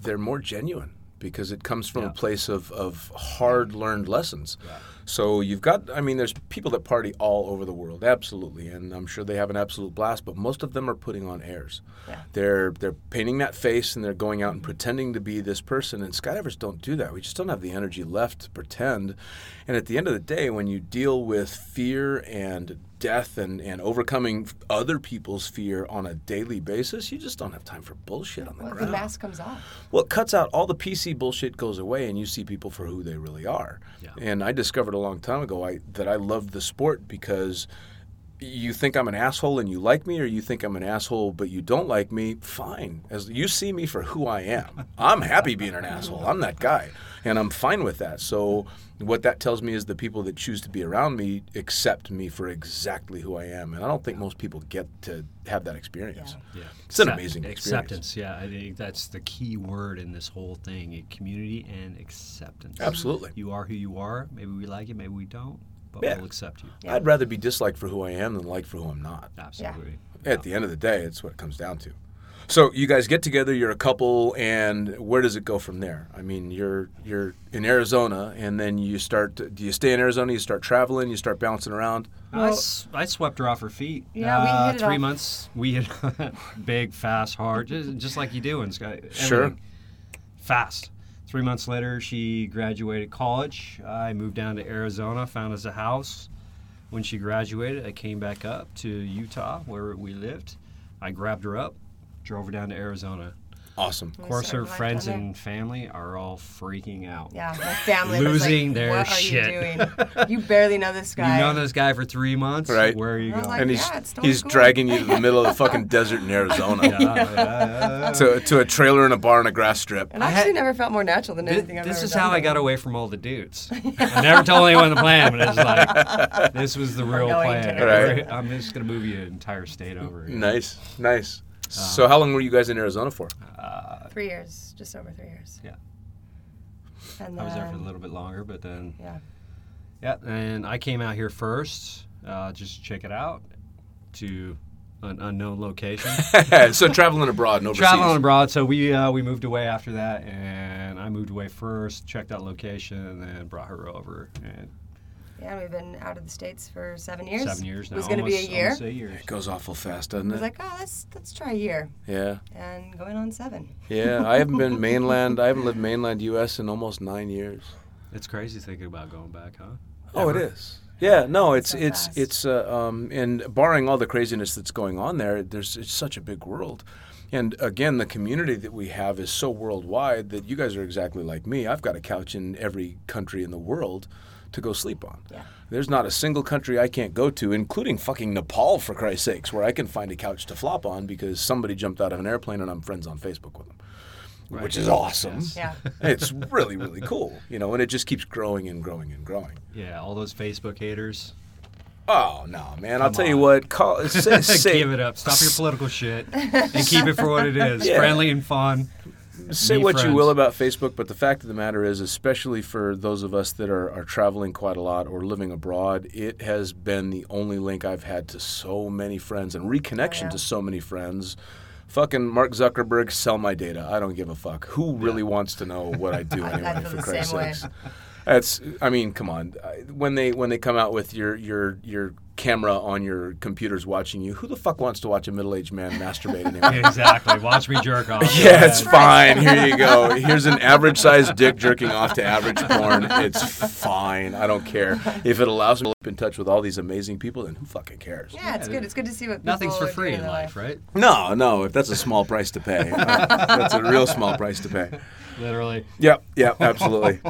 they're more genuine because it comes from a place of, of hard learned lessons. So you've got, I mean, there's people that party all over the world, absolutely, and I'm sure they have an absolute blast. But most of them are putting on airs. Yeah. They're they're painting that face and they're going out and pretending to be this person. And skydivers don't do that. We just don't have the energy left to pretend. And at the end of the day, when you deal with fear and death and, and overcoming other people's fear on a daily basis, you just don't have time for bullshit on the Well, the mask comes off. Well, it cuts out all the PC bullshit goes away, and you see people for who they really are. Yeah. And I discovered a long time ago I, that I loved the sport because you think I'm an asshole and you like me, or you think I'm an asshole but you don't like me. Fine, as you see me for who I am. I'm happy being an asshole. I'm that guy, and I'm fine with that. So. What that tells me is the people that choose to be around me accept me for exactly who I am, and I don't think most people get to have that experience. Yeah. It's an Accept- amazing experience. acceptance. Yeah, I think that's the key word in this whole thing: community and acceptance. Absolutely. You are who you are. Maybe we like it, maybe we don't, but Yeah. we'll accept you. Yeah. I'd rather be disliked for who I am than liked for who I'm not. Absolutely. At the end of the day, it's what it comes down to. So you guys get together, you're a couple, and where does it go from there? I mean, you're you're in Arizona, and then you start. Do you stay in Arizona? You start traveling. You start bouncing around. I, Well- s- I swept her off her feet. Yeah, we Uh, hit it three off. months. We hit [LAUGHS] big, fast, hard, just, just like you do in Sky. Sure. Fast. Three months later, she graduated college. I moved down to Arizona, found us a house. When she graduated, I came back up to Utah, where we lived. I grabbed her up, drove her down to Arizona. Awesome. Of course, her friends and family are all freaking out. Yeah, my family Losing like, their "What are you doing? [LAUGHS] You barely know this guy. You know this guy for three months. Right. Where are you I going? like, and he's yeah, totally he's cool. dragging you to the middle of the fucking [LAUGHS] desert in Arizona Yeah, yeah, yeah. to to a trailer and a bar and a grass strip. And I I actually had- never felt more natural than Thi- anything I've this ever is done how I got away from all the dudes. [LAUGHS] I never told anyone the plan, but it's like this was the real going plan. to Right. I'm just gonna move you an entire state over. here. Nice, nice. So how long were you guys in Arizona for? Uh, Three years, just over three years. Yeah. And I was there for a little bit longer, but then Yeah. yeah, and I came out here first, uh, just to check it out, to an unknown location. [LAUGHS] so traveling abroad, no Traveling abroad, so we uh, we moved away after that, and I moved away first, checked out location, and then brought her over. And Yeah, we've been out of the states for seven years. seven years now. It was going to be a year. almost eight years. It goes awful fast, I doesn't it? I was like, oh, let's let's try a year, Yeah, and going on seven. yeah. I haven't been [LAUGHS] mainland. I haven't lived mainland U.S. in almost nine years. It's crazy thinking about going back, huh? Oh, it Ever? is. Yeah, no, it's So it's fast. it's uh, um, and barring all the craziness that's going on there, there's it's such a big world, and again, the community that we have is so worldwide that you guys are exactly like me. I've got a couch in every country in the world to go sleep on. Yeah. There's not a single country I can't go to, including fucking Nepal, for Christ's sakes, where I can find a couch to flop on because somebody jumped out of an airplane and I'm friends on Facebook with them, Right. which is awesome. Yes. Yeah. [LAUGHS] it's really really cool, you know, and it just keeps growing and growing and growing. Yeah, all those Facebook haters. Oh no, man! I'll Come tell you what. Call, say, [LAUGHS] say, Give it up. Stop your political shit and keep it for what it is. [LAUGHS] Yeah. Friendly and fun. Say Be what you will about Facebook, but the fact of the matter is, especially for those of us that are, are traveling quite a lot or living abroad, it has been the only link I've had to so many friends and reconnection yeah. to so many friends. Fucking Mark Zuckerberg, sell my data. I don't give a fuck. Who really wants to know what I do I- [LAUGHS] I anyway? for the Christ's same way. sakes. That's. I mean, come on. When they when they come out with your your your camera on your computers watching you, who the fuck wants to watch a middle aged man masturbate anymore? [LAUGHS] exactly. Watch me jerk off. Yeah, it's fine. Here you go. [LAUGHS] Here's an average sized dick jerking off to average porn. It's fine. I don't care. If it allows me to keep in touch with all these amazing people, then who fucking cares? Yeah, it's good. It's good to see what Nothing's for free in life, right? No, no, if that's a small price to pay. uh, [LAUGHS] that's a real small price to pay. Literally. Yep, yep, absolutely.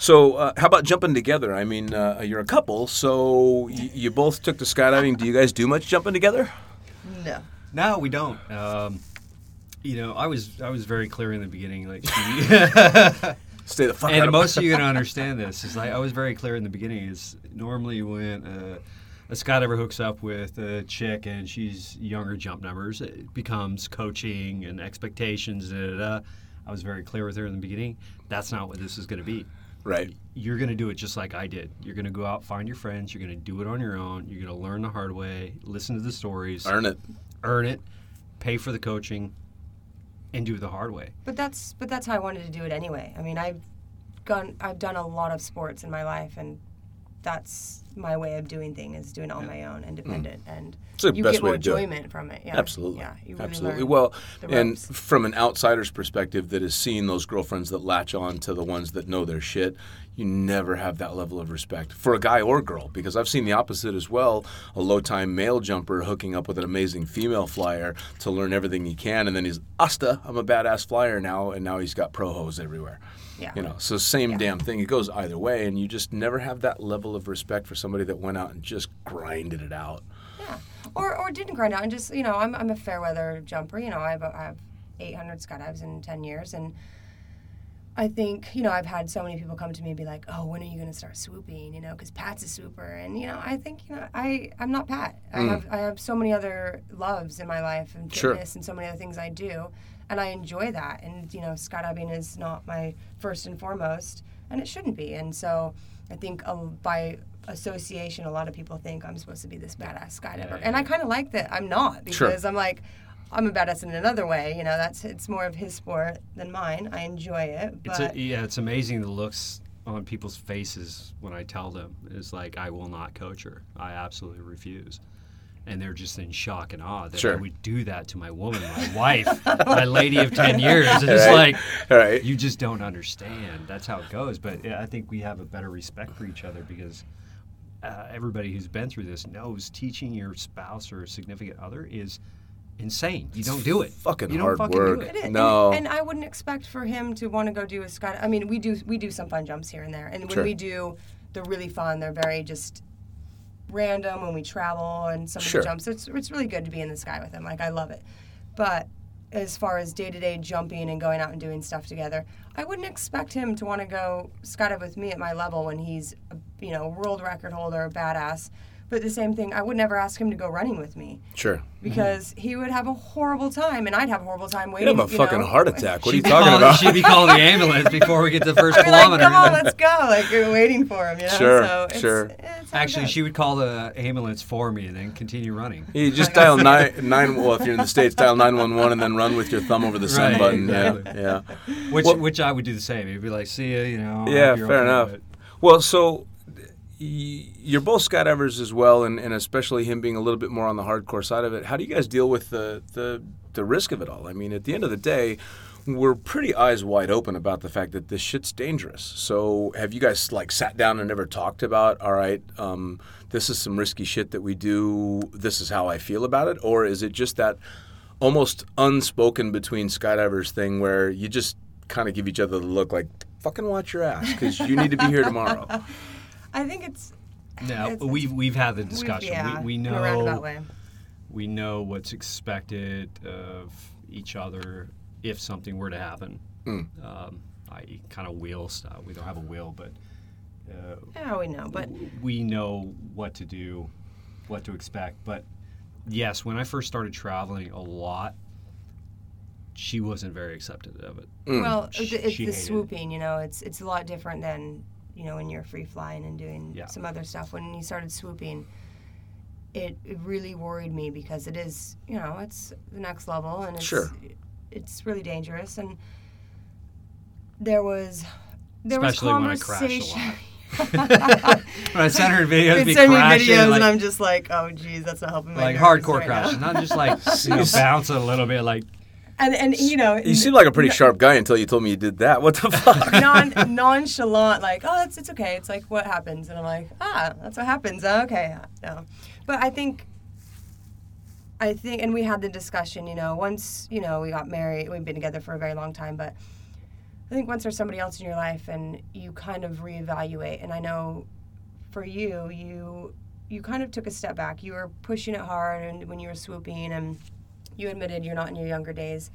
So, uh, how about jumping together? I mean, uh, you're a couple, so y- you both took to skydiving. Do you guys do much jumping together? No. No, we don't. Um, you know, I was I was very clear in the beginning, like, [LAUGHS] Stay the fuck out and of most of you are gonna [LAUGHS] understand this. Is like I was very clear in the beginning. Is normally when uh, a skydiver hooks up with a chick and she's younger jump numbers, it becomes coaching and expectations. Da, da, da. I was very clear with her in the beginning. That's not what this is going to be. Right. You're going to do it just like I did. You're going to go out, find your friends. You're going to do it on your own. You're going to learn the hard way, listen to the stories, Earn it. earn it, pay for the coaching, and do it the hard way. But that's but that's how I wanted to do it anyway. I mean, I've gone I've done a lot of sports in my life, and that's my way of doing things is doing it on my own, independent, and Mm. It's the you best get way more do it. enjoyment from it. Yeah, Absolutely. Yeah, you really Absolutely. Well, and from an outsider's perspective that is seeing those girlfriends that latch on to the ones that know their shit, you never have that level of respect for a guy or girl because I've seen the opposite as well. A low time male jumper hooking up with an amazing female flyer to learn everything he can, and then he's, Asta, I'm a badass flyer now, and now he's got pro hose everywhere. Yeah. You know, so same damn thing. It goes either way, and you just never have that level of respect for somebody that went out and just grinded it out. Yeah. Or, or didn't grind out and just, you know, I'm, I'm a fair weather jumper. You know, I have, I have 800 skydives in 10 years. And I think, you know, I've had so many people come to me and be like, oh, when are you going to start swooping? You know, because Pat's a swooper. And, you know, I think, you know, I, I'm not Pat. I, have, I have so many other loves in my life and Mm. Sure. fitness and so many other things I do. And I enjoy that. And, you know, skydiving is not my first and foremost. And it shouldn't be. And so I think uh, by association, a lot of people think I'm supposed to be this badass skydiver. And I kind of like that I'm not Sure. because I'm like, I'm a badass in another way. You know, that's it's more of his sport than mine. I enjoy it, It's a, yeah, it's amazing the looks on people's faces when I tell them. It's like I will not coach her. I absolutely refuse. And they're just in shock and awe that Sure. I would do that to my woman, my wife, my lady of ten [LAUGHS] years. It's Right. like Right. you just don't understand. That's how it goes. But yeah, I think we have a better respect for each other because uh, everybody who's been through this knows teaching your spouse or significant other is insane. You don't do it. fucking you don't hard fucking work. Do It it. is. No. And, and I wouldn't expect for him to want to go do a sky. I mean, we do we do some fun jumps here and there, and when Sure. we do, they're really fun. They're very just random when we travel and some Sure. of the jumps. It's it's really good to be in the sky with him. Like I love it, but as far as day to day jumping and going out and doing stuff together, I wouldn't expect him to want to go skydive with me at my level when he's you know world record holder, a badass. But the same thing, I would never ask him to go running with me Sure. because he would have a horrible time, and I'd have a horrible time You'd waiting. have a you fucking know. heart attack. What are you She'd be talking calling- about? She'd be calling the ambulance before we get to the first [LAUGHS] I'd be like, kilometer. come on, let's go. Like you're waiting for him, you know. Sure, so it's, sure. It's Actually, she would call the ambulance for me and then continue running. You just dial [LAUGHS] nine nine. Well, if you're in the states, dial nine one one and then run with your thumb over the send Right, button. exactly. Yeah, yeah. Which Well- which I would do the same. It'd be like, see ya, you know. Yeah, fair okay enough. with. Well, so y- you're both skydivers as well, and, and especially him being a little bit more on the hardcore side of it. How do you guys deal with the, the the risk of it all? I mean, at the end of the day, we're pretty eyes wide open about the fact that this shit's dangerous. So, have you guys like sat down and ever talked about, all right, um, this is some risky shit that we do. This is how I feel about it, or is it just that almost unspoken between skydivers thing where you just kind of give each other the look like, fucking watch your ass because you need to be here tomorrow. [LAUGHS] I think it's No, [SIGHS] It's- we've we've had the discussion. yeah, we, we in a roundabout know way. we know what's expected of each other if something were to happen. Mm. Um, I kind of wheel stuff. We don't have a wheel, but uh, Yeah, we know, but we know what to do, what to expect. But yes, when I first started traveling a lot, she wasn't very accepted of it. Mm. well, She- it's, it's she the hated it. swooping. You know, it's it's a lot different than you know when you're free flying and doing Yeah. some other stuff. When you started swooping, it, it really worried me because it is you know it's the next level and it's Sure. it's really dangerous and there was there Especially when I was crash a conversation. [LAUGHS] [LAUGHS] When I sent her videos, They'd be send me crashing, videos, like, and I'm just like, oh, geez, that's not helping my like hardcore right now. not just like [LAUGHS] you know, bounce a little bit, like And and you know, You seem like a pretty sharp guy until you told me you did that. What the [LAUGHS] fuck? non [LAUGHS] nonchalant, like, oh, it's it's okay. It's like what happens, and I'm like, ah, that's what happens. Oh, okay, no, but I think. I think, and we had the discussion, you know, once, you know, we got married, we've been together for a very long time, but I think once there's somebody else in your life and you kind of reevaluate, and I know for you, you you kind of took a step back. You were pushing it hard and when you were swooping and you admitted you're not in your younger days.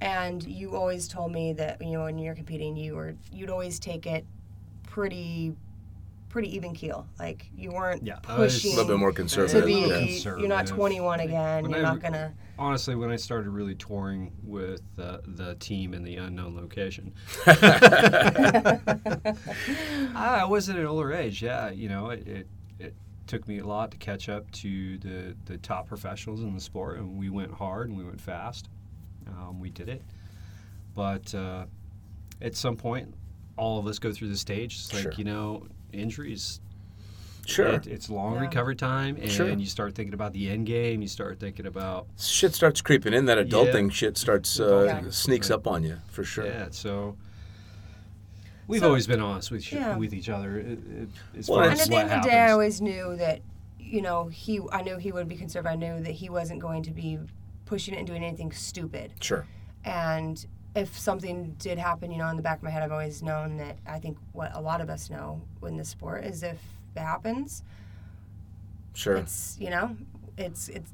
And you always told me that, you know, when you're competing, you were you'd always take it pretty pretty even keel. Like you weren't Yeah, pushing a little bit more to conservative. be yeah. you're not 21 again. When You're I- not gonna honestly, when I started really touring with uh, the team in the unknown location, [LAUGHS] [LAUGHS] I was at an older age. Yeah, you know, it, it it took me a lot to catch up to the the top professionals in the sport, and we went hard and we went fast. Um, we did it, but uh, at some point, all of us go through the stage. It's like Sure. you know, injuries Sure. It, it's long Yeah. recovery time, and Sure. you start thinking about the end game. You start thinking about Shit starts creeping in. That adulting shit starts uh, Yeah. sneaks Right. up on you for sure. yeah. So we've So- always been honest with each- Yeah. with each other. It, it, as Well, far and And as at the what end of the day, I always knew that, you know, he. I knew he would be conservative. I knew that he wasn't going to be pushing it and doing anything stupid. Sure. And if something did happen, you know, in the back of my head, I've always known that. I think what a lot of us know in this sport is if it happens, Sure. it's you know, it's it's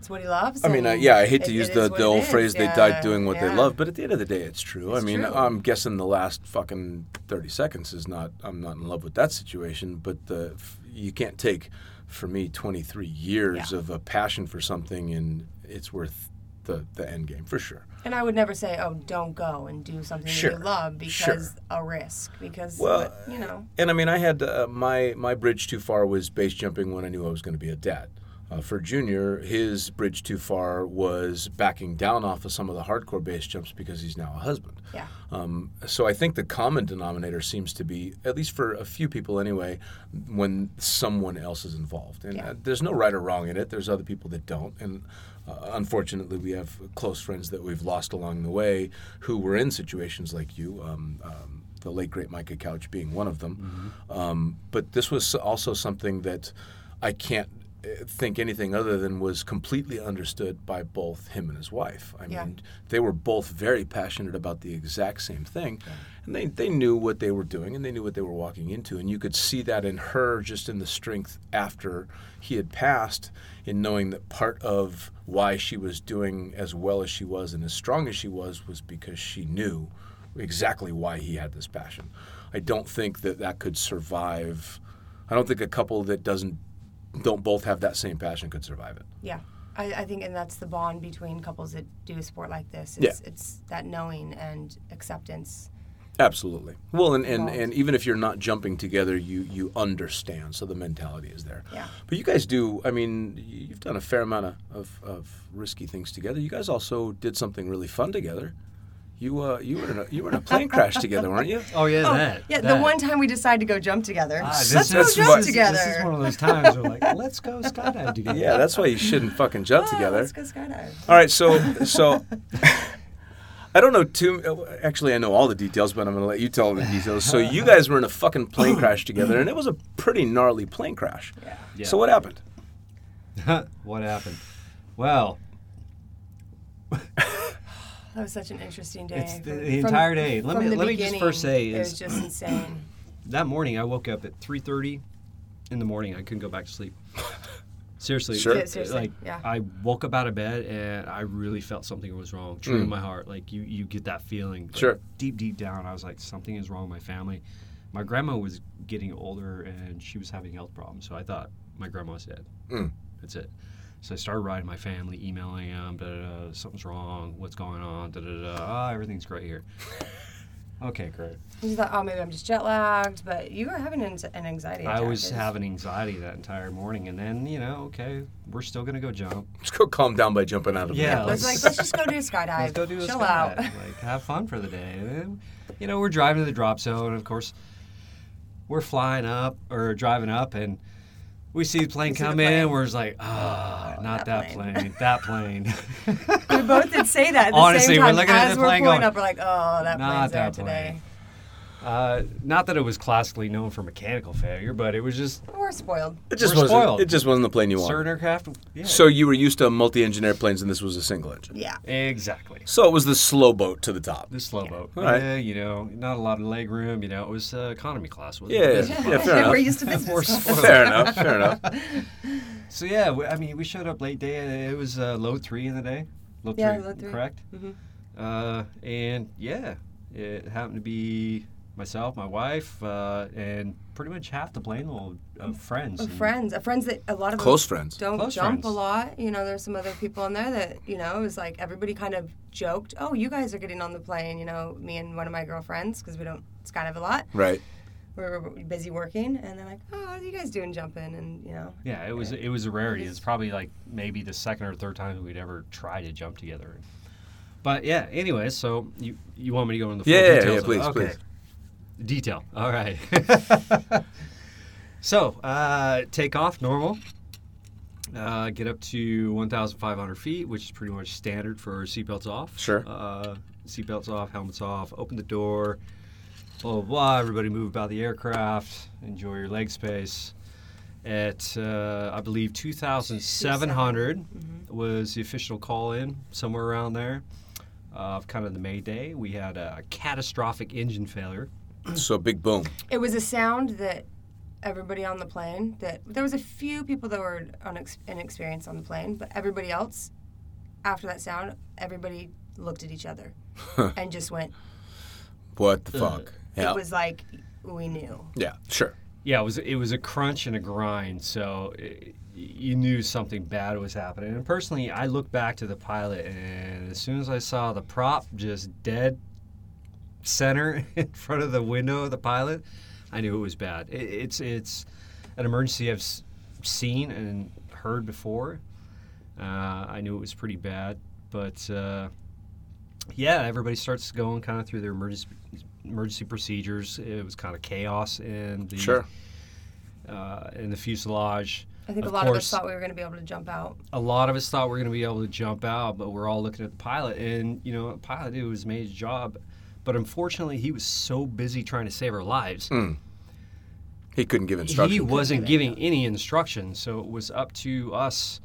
it's what he loves. I mean, yeah, I hate to it- use it the, the old is. phrase "they Yeah, died doing what they love," but at the end of the day, it's true. I mean, true. I'm guessing the last fucking thirty seconds is not. I'm not in love with that situation, but the you can't take, for me, 23 years Yeah. of a passion for something, and it's worth the the end game for sure. And I would never say, "Oh, don't go and do something Sure. that you love," because Sure. a risk. Because Well, you know, And I mean, I had uh, my my bridge too far was base jumping when I knew I was going to be a dad. Uh, for Junior, his bridge too far was backing down off of some of the hardcore base jumps because he's now a husband. yeah. Um, so I think the common denominator seems to be, at least for a few people anyway, when someone else is involved. And Yeah. uh, there's no right or wrong in it. There's other people that don't. And uh, unfortunately, we have close friends that we've lost along the way who were in situations like you. Um, um, the late great Micah Couch being one of them. Um, but this was also something that I can't uh, Uh, think anything other than was completely understood by both him and his wife. I Yeah. mean, they were both very passionate about the exact same thing. And they, they knew what they were doing and they knew what they were walking into. And you could see that in her just in the strength after he had passed, in knowing that part of why she was doing as well as she was and as strong as she was was because she knew exactly why he had this passion. I don't think that that could survive. I don't think a couple that doesn't don't both have that same passion could survive it. Yeah, I, I think, and that's the bond between couples that do a sport like this. Yeah. It's, it's that knowing and acceptance. Absolutely. Well, and, and, and even if you're not jumping together, you you understand. So the mentality is there. Yeah. But you guys do. I mean, you've done a fair amount of, of, of risky things together. You guys also did something really fun together. You uh you were in a you were in a plane crash together, weren't you? Oh yeah, Oh, that. yeah, the one time we decided to go jump together. Ah, Let's this go is- jump what- together. This is one of those times where like, let's go skydive together. Yeah, that's why you shouldn't fucking jump Oh, together. Let's go skydive. All right, so so I don't know too. Actually, I know all the details, but I'm going to let you tell the details. So you guys were in a fucking plane crash together, and it was a pretty gnarly plane crash. Yeah. Yeah. So what happened? [LAUGHS] what happened? Well, That was such an interesting day. It's the- the from- entire day. Let from me- the let me just first say beginning, it is- was just insane. [CLEARS THROAT] that morning I woke up at 3:30 in the morning. I couldn't go back to sleep. [LAUGHS] Seriously, Sure. Yeah, seriously, like yeah. I woke up out of bed and I really felt something was wrong. True Mm. in my heart, like you, you get that feeling. like, Sure. Deep, deep down, I was like, something is wrong with my family. My grandma was getting older and she was having health problems, so I thought my grandma's dead. Mm. That's it. So I started writing my family, emailing them, da, da, da, something's wrong, what's going on, da da da. Ah, everything's great here. [LAUGHS] okay, great. You thought, oh, maybe I'm just jet lagged, but you were having an, an anxiety I attack. was It's- having anxiety that entire morning, and then you know, okay, we're still gonna go jump. Just go calm down by jumping out of Yeah, bed. I was let's- like, let's just go do a skydive. Let's go do a Chill skydive, out. like have fun for the day. And then, you know, we're driving to the drop zone, and of course, we're flying up or driving up, and we see the plane We see the come plane. in. We're just like, ah, Oh, not that that plane." plane, that plane. [LAUGHS] we both did say that at the Honestly, same we're time. looking at As the we're plane going, up, we're like, oh, that "Not plane's there that today. Plane." Uh, not that it was classically known for mechanical failure, but it was just We're spoiled. It just We're wasn't. spoiled. It just wasn't the plane you wanted. certain aircraft. Yeah, So you were used to multi-engine airplanes, and this was a single engine. Yeah. exactly. So it was the slow boat to the top. The slow boat. All right. Yeah, you know, not a lot of leg room. You know, it was uh, economy class. Wasn't Yeah, it? yeah, fair [LAUGHS] enough. we're used to We're business. [LAUGHS] spoiled. Fair enough. Fair enough. [LAUGHS] So yeah, we, I mean, we showed up late day. and It was uh, load three in the day. Load Yeah, three, load three. correct? Mhm. Uh, and yeah, it happened to be myself, my wife, uh, and pretty much half the plane load of friends. Of friends, uh, friends that a lot of Close friends. don't Close jump friends. a lot. You know, there's some other people in there that you know it was like everybody kind of joked, "Oh, you guys are getting on the plane." You know, me and one of my girlfriends because we don't skydive a lot. Right. We were busy working, and they're like, "Oh, what are you guys doing jumping?" And you know, Yeah, it was it was a rarity. It's probably like maybe the second or third time we'd ever try to jump together. But yeah, anyway, so you you want me to go into the full Yeah, yeah, details? yeah, please, okay. please. Detail. All right. [LAUGHS] So, uh, take off normal. Uh, get up to 1,500 feet, which is pretty much standard for seatbelts off. Sure. Uh, seatbelts off, helmets off, open the door, blah, blah, blah. Everybody move about the aircraft, enjoy your leg space. At, uh, I believe, 2,700 was the official call in, somewhere around there. Of kind of the May Day. We had a catastrophic engine failure. [CLEARS THROAT] So big boom. It was a sound that everybody on the plane that there was a few people that were unex- inexperienced on the plane, but everybody else, after that sound, everybody looked at each other [LAUGHS] and just went. What the uh, fuck? Yeah. It was like we knew. yeah. Sure. Yeah, it was it was a crunch and a grind, so it, you knew something bad was happening. And personally, I looked back to the pilot, and as soon as I saw the prop just dead center [LAUGHS] in front of the window of the pilot, I knew it was bad. It, it's it's an emergency I've seen and heard before. Uh, I knew it was pretty bad, but uh, yeah, everybody starts going kind of through their emergency emergency procedures. It was kind of chaos in the Sure. uh, in the fuselage. I think Of a lot of us thought we were going to be able to jump out. A lot of us thought we were going to be able to jump out, but we're all looking at the pilot, and you know, the pilot did his made his job, but unfortunately, he was so busy trying to save our lives. He couldn't give instructions. He wasn't giving any instructions, so it was up to us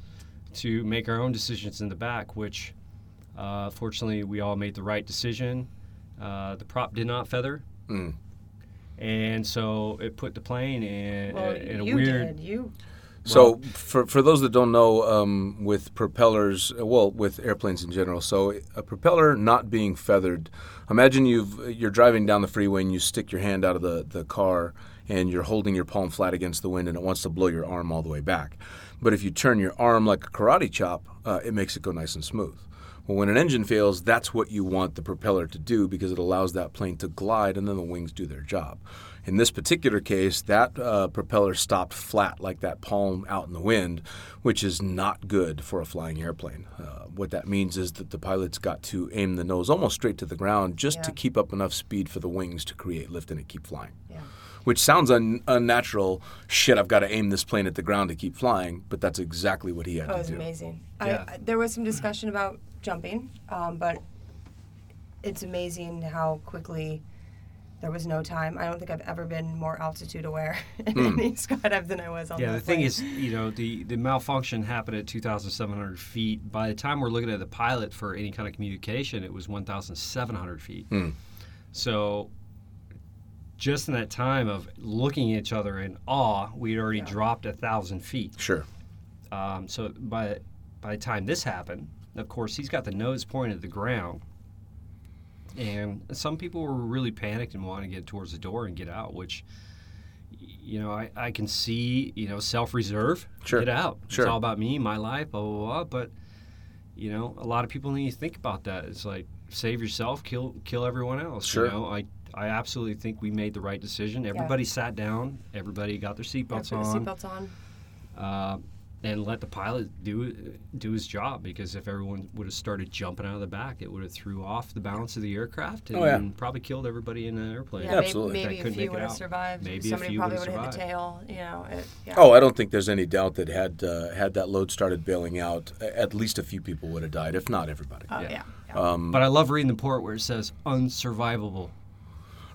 to make our own decisions in the back. Which, uh, fortunately, we all made the right decision. Uh, the prop did not feather, Mm. and so it put the plane in, Well, in a you weird. did. You So, for, for those that don't know, um, with propellers, well, with airplanes in general, so a propeller not being feathered, imagine you've you're driving down the freeway and you stick your hand out of the, the car and you're holding your palm flat against the wind and it wants to blow your arm all the way back. But if you turn your arm like a karate chop, uh, it makes it go nice and smooth. Well, when an engine fails, that's what you want the propeller to do because it allows that plane to glide and then the wings do their job. In this particular case, that uh, propeller stopped flat like that palm out in the wind, which is not good for a flying airplane. Uh, what that means is that the pilot's got to aim the nose almost straight to the ground just to keep up enough speed for the wings to create lift and it keep flying. Yeah. Which sounds un- unnatural. Shit, I've got to aim this plane at the ground to keep flying, but that's exactly what he had Oh, it to was do. amazing. Yeah. I, I, there was some discussion about jumping, um, but it's amazing how quickly there was no time. I don't think I've ever been more altitude aware [LAUGHS] in Hmm. any skydive than I was on Yeah, that the thing is, you know, the, the malfunction happened at 2,700 feet. By the time we're looking at the pilot for any kind of communication, it was 1,700 feet. Hmm. So, just in that time of looking at each other in awe, we had already Yeah. dropped a thousand feet. Sure. Um, so by by the time this happened, of course, he's got the nose pointed at the ground, and some people were really panicked and wanted to get towards the door and get out. Which, you know, I, I can see, you know, self reserve, Sure. get out. Sure. It's all about me, my life, blah blah blah. But you know, a lot of people need to think about that. It's like save yourself, kill kill everyone else. Sure. You know, I. I absolutely think we made the right decision. Everybody sat down. Everybody got their seatbelts put the on seatbelts on. uh, and let the pilot do do his job. Because if everyone would have started jumping out of the back, it would have threw off the balance of the aircraft and Oh, yeah. probably killed everybody in the airplane. Yeah, Yeah, absolutely. maybe, That a couldn't few would have survived. Maybe a Somebody few probably would've would have hit the survived. tail. You know. It, yeah. Oh, I don't think there's any doubt that had uh, had that load started bailing out, at least a few people would have died, if not everybody. Oh, Yeah. yeah. yeah. Um, But I love reading the port where it says unsurvivable.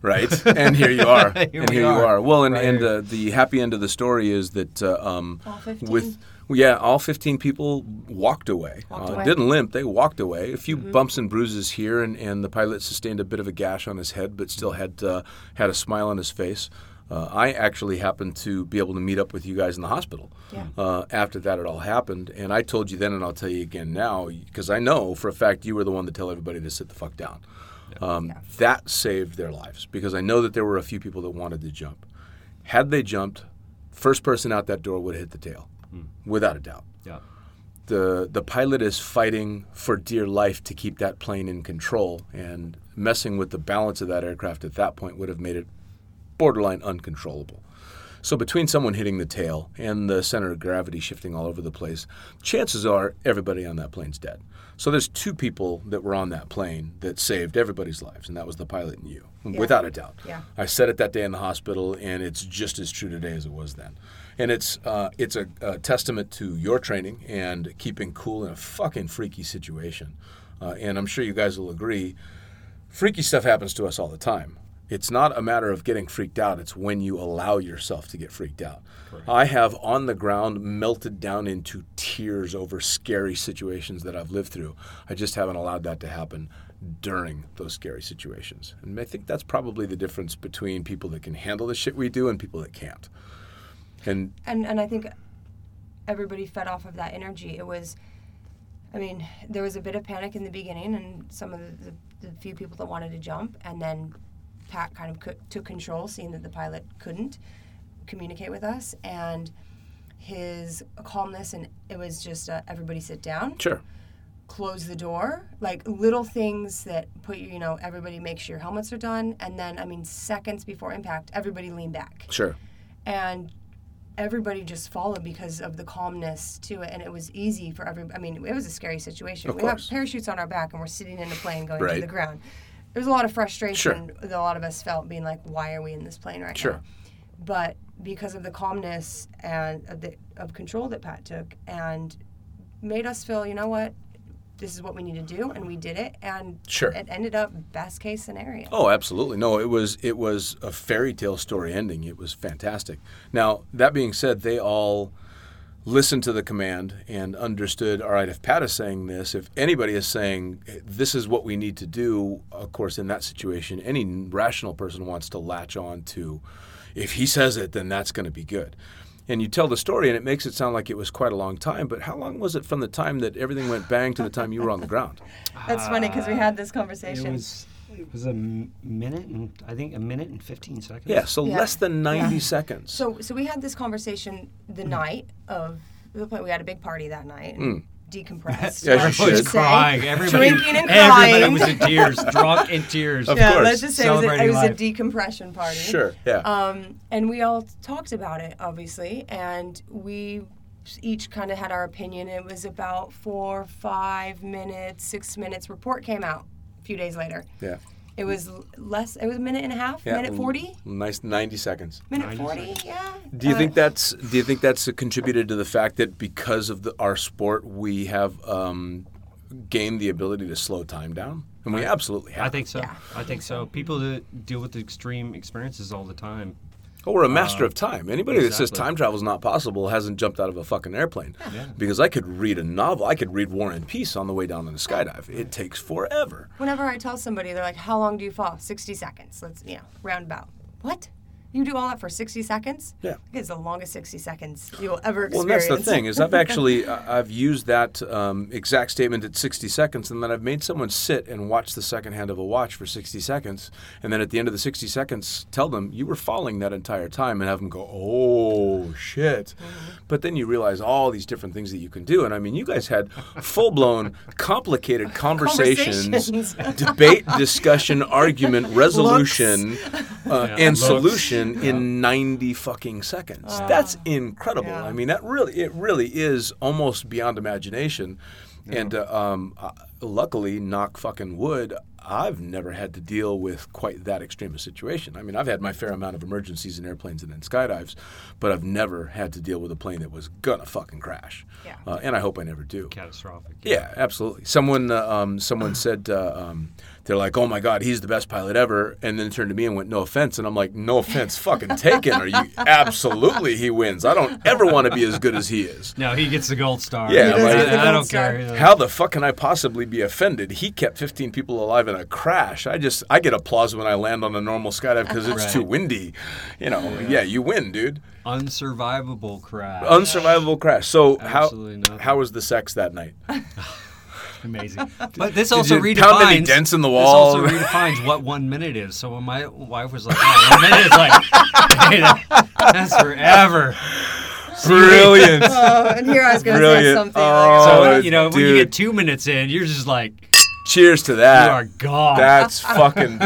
Right? and here you are. [LAUGHS] Here and we here you are. are. Well, and, Right and uh, the happy end of the story is that uh, um, All with yeah, all 15 people walked away. Walked uh, away. Mm-hmm. Didn't limp; they walked away. A few bumps and bruises here, and, and the pilot sustained a bit of a gash on his head, but still had uh, had a smile on his face. Uh, I actually happened to be able to meet up with you guys in the hospital Yeah. uh, after that it all happened, and I told you then, and I'll tell you again now, because I know for a fact you were the one to tell everybody to sit the fuck down. Um, Yeah. That saved their lives because I know that there were a few people that wanted to jump. Had they jumped, first person out that door would have hit the tail, without a doubt. Yeah. The the pilot is fighting for dear life to keep that plane in control, and messing with the balance of that aircraft at that point would have made it borderline uncontrollable. So between someone hitting the tail and the center of gravity shifting all over the place, chances are everybody on that plane's dead. So there's two people that were on that plane that saved everybody's lives, and that was the pilot and you, without a doubt. Yeah. I said it that day in the hospital, and it's just as true today as it was then. And it's uh, it's a, a testament to your training and keeping cool in a fucking freaky situation. Uh, and I'm sure you guys will agree, freaky stuff happens to us all the time. It's not a matter of getting freaked out. It's when you allow yourself to get freaked out. I have on the ground melted down into tears over scary situations that I've lived through. I just haven't allowed that to happen during those scary situations. And I think that's probably the difference between people that can handle the shit we do and people that can't. And and and I think everybody fed off of that energy. It was, I mean, there was a bit of panic in the beginning, and some of the, the, the few people that wanted to jump, and then Pat kind of co- took control, seeing that the pilot couldn't communicate with us, and his calmness, and it was just uh, everybody sit down sure, close the door like little things that put you you know everybody make sure your helmets are done and then i mean seconds before impact everybody lean back sure. and everybody just followed because of the calmness to it and it was easy for every i mean it was a scary situation Of we course. have parachutes on our back and we're sitting in a plane going Right. to the ground there was a lot of frustration that a lot of us felt being like why are we in this plane right Sure. now but because of the calmness and of, the, of control that pat took and made us feel you know what this is what we need to do and we did it and Sure. it ended up best case scenario Oh, absolutely. No, it was it was a fairy tale story ending. It was fantastic. Now, that being said, they all listened to the command and understood, all right, if Pat is saying this, if anybody is saying this is what we need to do, of course, in that situation, any rational person wants to latch on to if he says it, then that's going to be good. And you tell the story, and it makes it sound like it was quite a long time. But how long was it from the time that everything went bang to the time you were on the ground? [LAUGHS] that's funny because we had this It conversation was it was a m- minute and I think a minute and 15 seconds. Yeah, so Yeah. less than 90 Yeah. seconds. So, so we had this conversation the night of the point We had a big party that night and decompressed. Mm. [LAUGHS] Yeah, you. Everybody was just say. crying. Everybody, Drinking and crying. everybody crying. was in tears, [LAUGHS] drunk in tears. Of yeah, course. let's just say it was, a, it was a decompression party. Sure, yeah. Um, and we all talked about it, obviously, and we each kind of had our opinion. It was about four, five minutes, six minutes. Report came out a few days later. yeah. It was less. It was a minute and a half. Yeah, minute forty. Nice 90 seconds. Minute forty. Yeah. Do you Uh, think that's do you think that's contributed to the fact that because of the, our sport we have um, gained the ability to slow time down? And we absolutely have. I think so. Yeah, I think so. People that deal with extreme experiences all the time. Oh, we're a master uh, of time. Anybody that says time travel is not possible hasn't jumped out of a fucking airplane. Because I could read a novel, I could read War and Peace on the way down in a skydive. It takes forever. Whenever I tell somebody, they're like, "How long do you fall?" Sixty seconds. Let's you know, roundabout. What? You do all that for sixty seconds? Yeah. It's the longest sixty seconds you'll ever experience. and that's the thing is I've [LAUGHS] actually I- I've used that um, exact statement at 60 seconds, and then I've made someone sit and watch the second hand of a watch for 60 seconds, and then at the end of the 60 seconds, tell them you were falling that entire time, and have them go, "Oh shit!" But then you realize all these different things that you can do, and I mean, you guys had full blown, [LAUGHS] complicated conversations, Conversations. debate, discussion, argument, resolution, uh, and Looks. solution in in 90 fucking seconds. That's incredible. Yeah. I mean, that really, it really is almost beyond imagination. And uh, um, uh, luckily, knock fucking wood, I've never had to deal with quite that extreme a situation. I mean, I've had my fair amount of emergencies in airplanes and in skydives, but I've never had to deal with a plane that was gonna fucking crash. Yeah. Uh, and I hope I never do. Catastrophic. Yeah, absolutely. Someone, uh, um, someone said uh, um, they're like, "Oh my God, he's the best pilot ever," and then turned to me and went, "No offense," and I'm like, "No offense, fucking taken. Are you [LAUGHS] absolutely? He wins. I don't ever want to be as good as he is. No, he gets the gold star. Yeah, He does right. get the I, I don't star. care. How the fuck can I possibly be offended? He kept 15 people alive in a crash. I just, I get applause when I land on a normal skydive because it's Right. too windy. You know, yeah, you win, dude. Unsurvivable crash. Unsurvivable crash. So how nothing. how was the sex that night? [LAUGHS] [LAUGHS] Amazing. But this also you redefines. pound any dents in the wall. This wall? also redefines what one minute is. So when my wife was like, oh, "One minute is like, hey, [LAUGHS] that- that's forever." Brilliant. [LAUGHS] Oh, and here I was going to say Brilliant. something. Oh, So like, you know when you get two minutes in, you're just like, Cheers to that. you are gone. That's fucking.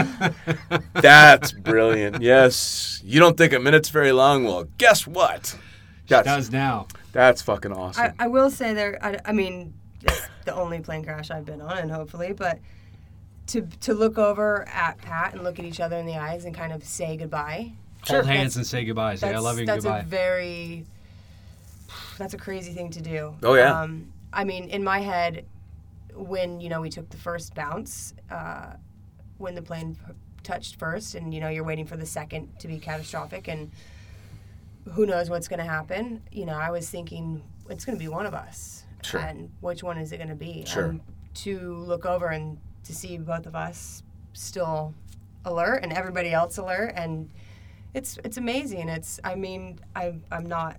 that's brilliant. Yes, you don't think a minute's very long. Well, guess what? That's does now. that's fucking awesome. I, I will say there. I, I mean, it's the only plane crash I've been on, and hopefully, but to to look over at Pat and look at each other in the eyes and kind of say goodbye. Hold That's- hands and say goodbye. Say I That's, love you. that's Goodbye. a very. That's a crazy thing to do. Oh, yeah. Um, I mean, in my head, when you know we took the first bounce, uh, when the plane p- touched first, and you know you're waiting for the second to be catastrophic, and who knows what's going to happen. You know, I was thinking it's going to be one of us, Sure. and which one is it going to be? Sure. Um, to look over and to see both of us still alert and everybody else alert, and it's it's amazing. It's I mean I I'm not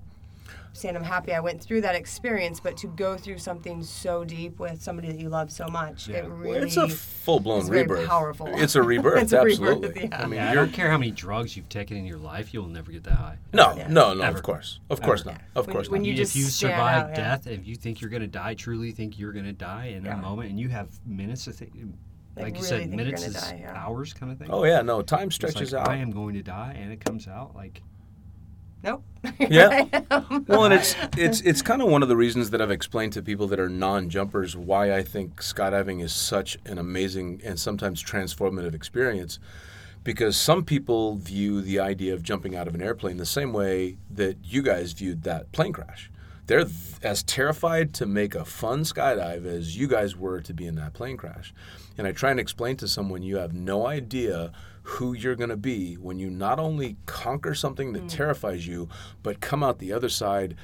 saying I'm happy I went through that experience, but to go through something so deep with somebody that you love so much, Yeah. it really it's a full blown rebirth. powerful. It's a [LAUGHS] rebirth. It's a rebirth, absolutely. yeah. I mean, Yeah, I you're don't care how many drugs you've taken in your life, you'll never get that high. no, Yeah. no, no. Ever. Of course, of course Ever. not. Of When- course when not. you if just you survive out, yeah. death, if you think you're going to die, truly think you're going to die in Yeah. a moment, and you have minutes to think, like, Like, you really said, minutes gonna is die, yeah. hours kind of thing. oh yeah, no. Time It's stretches like, out. I am going to die, and it comes out like nope. Yeah. [LAUGHS] Well, and it's it's it's kind of one of the reasons that I've explained to people that are non-jumpers why I think skydiving is such an amazing and sometimes transformative experience. Because some people view the idea of jumping out of an airplane the same way that you guys viewed that plane crash. They're th- as terrified to make a fun skydive as you guys were to be in that plane crash. And I try and explain to someone you have no idea who you're going to be when you not only conquer something that terrifies you, but come out the other side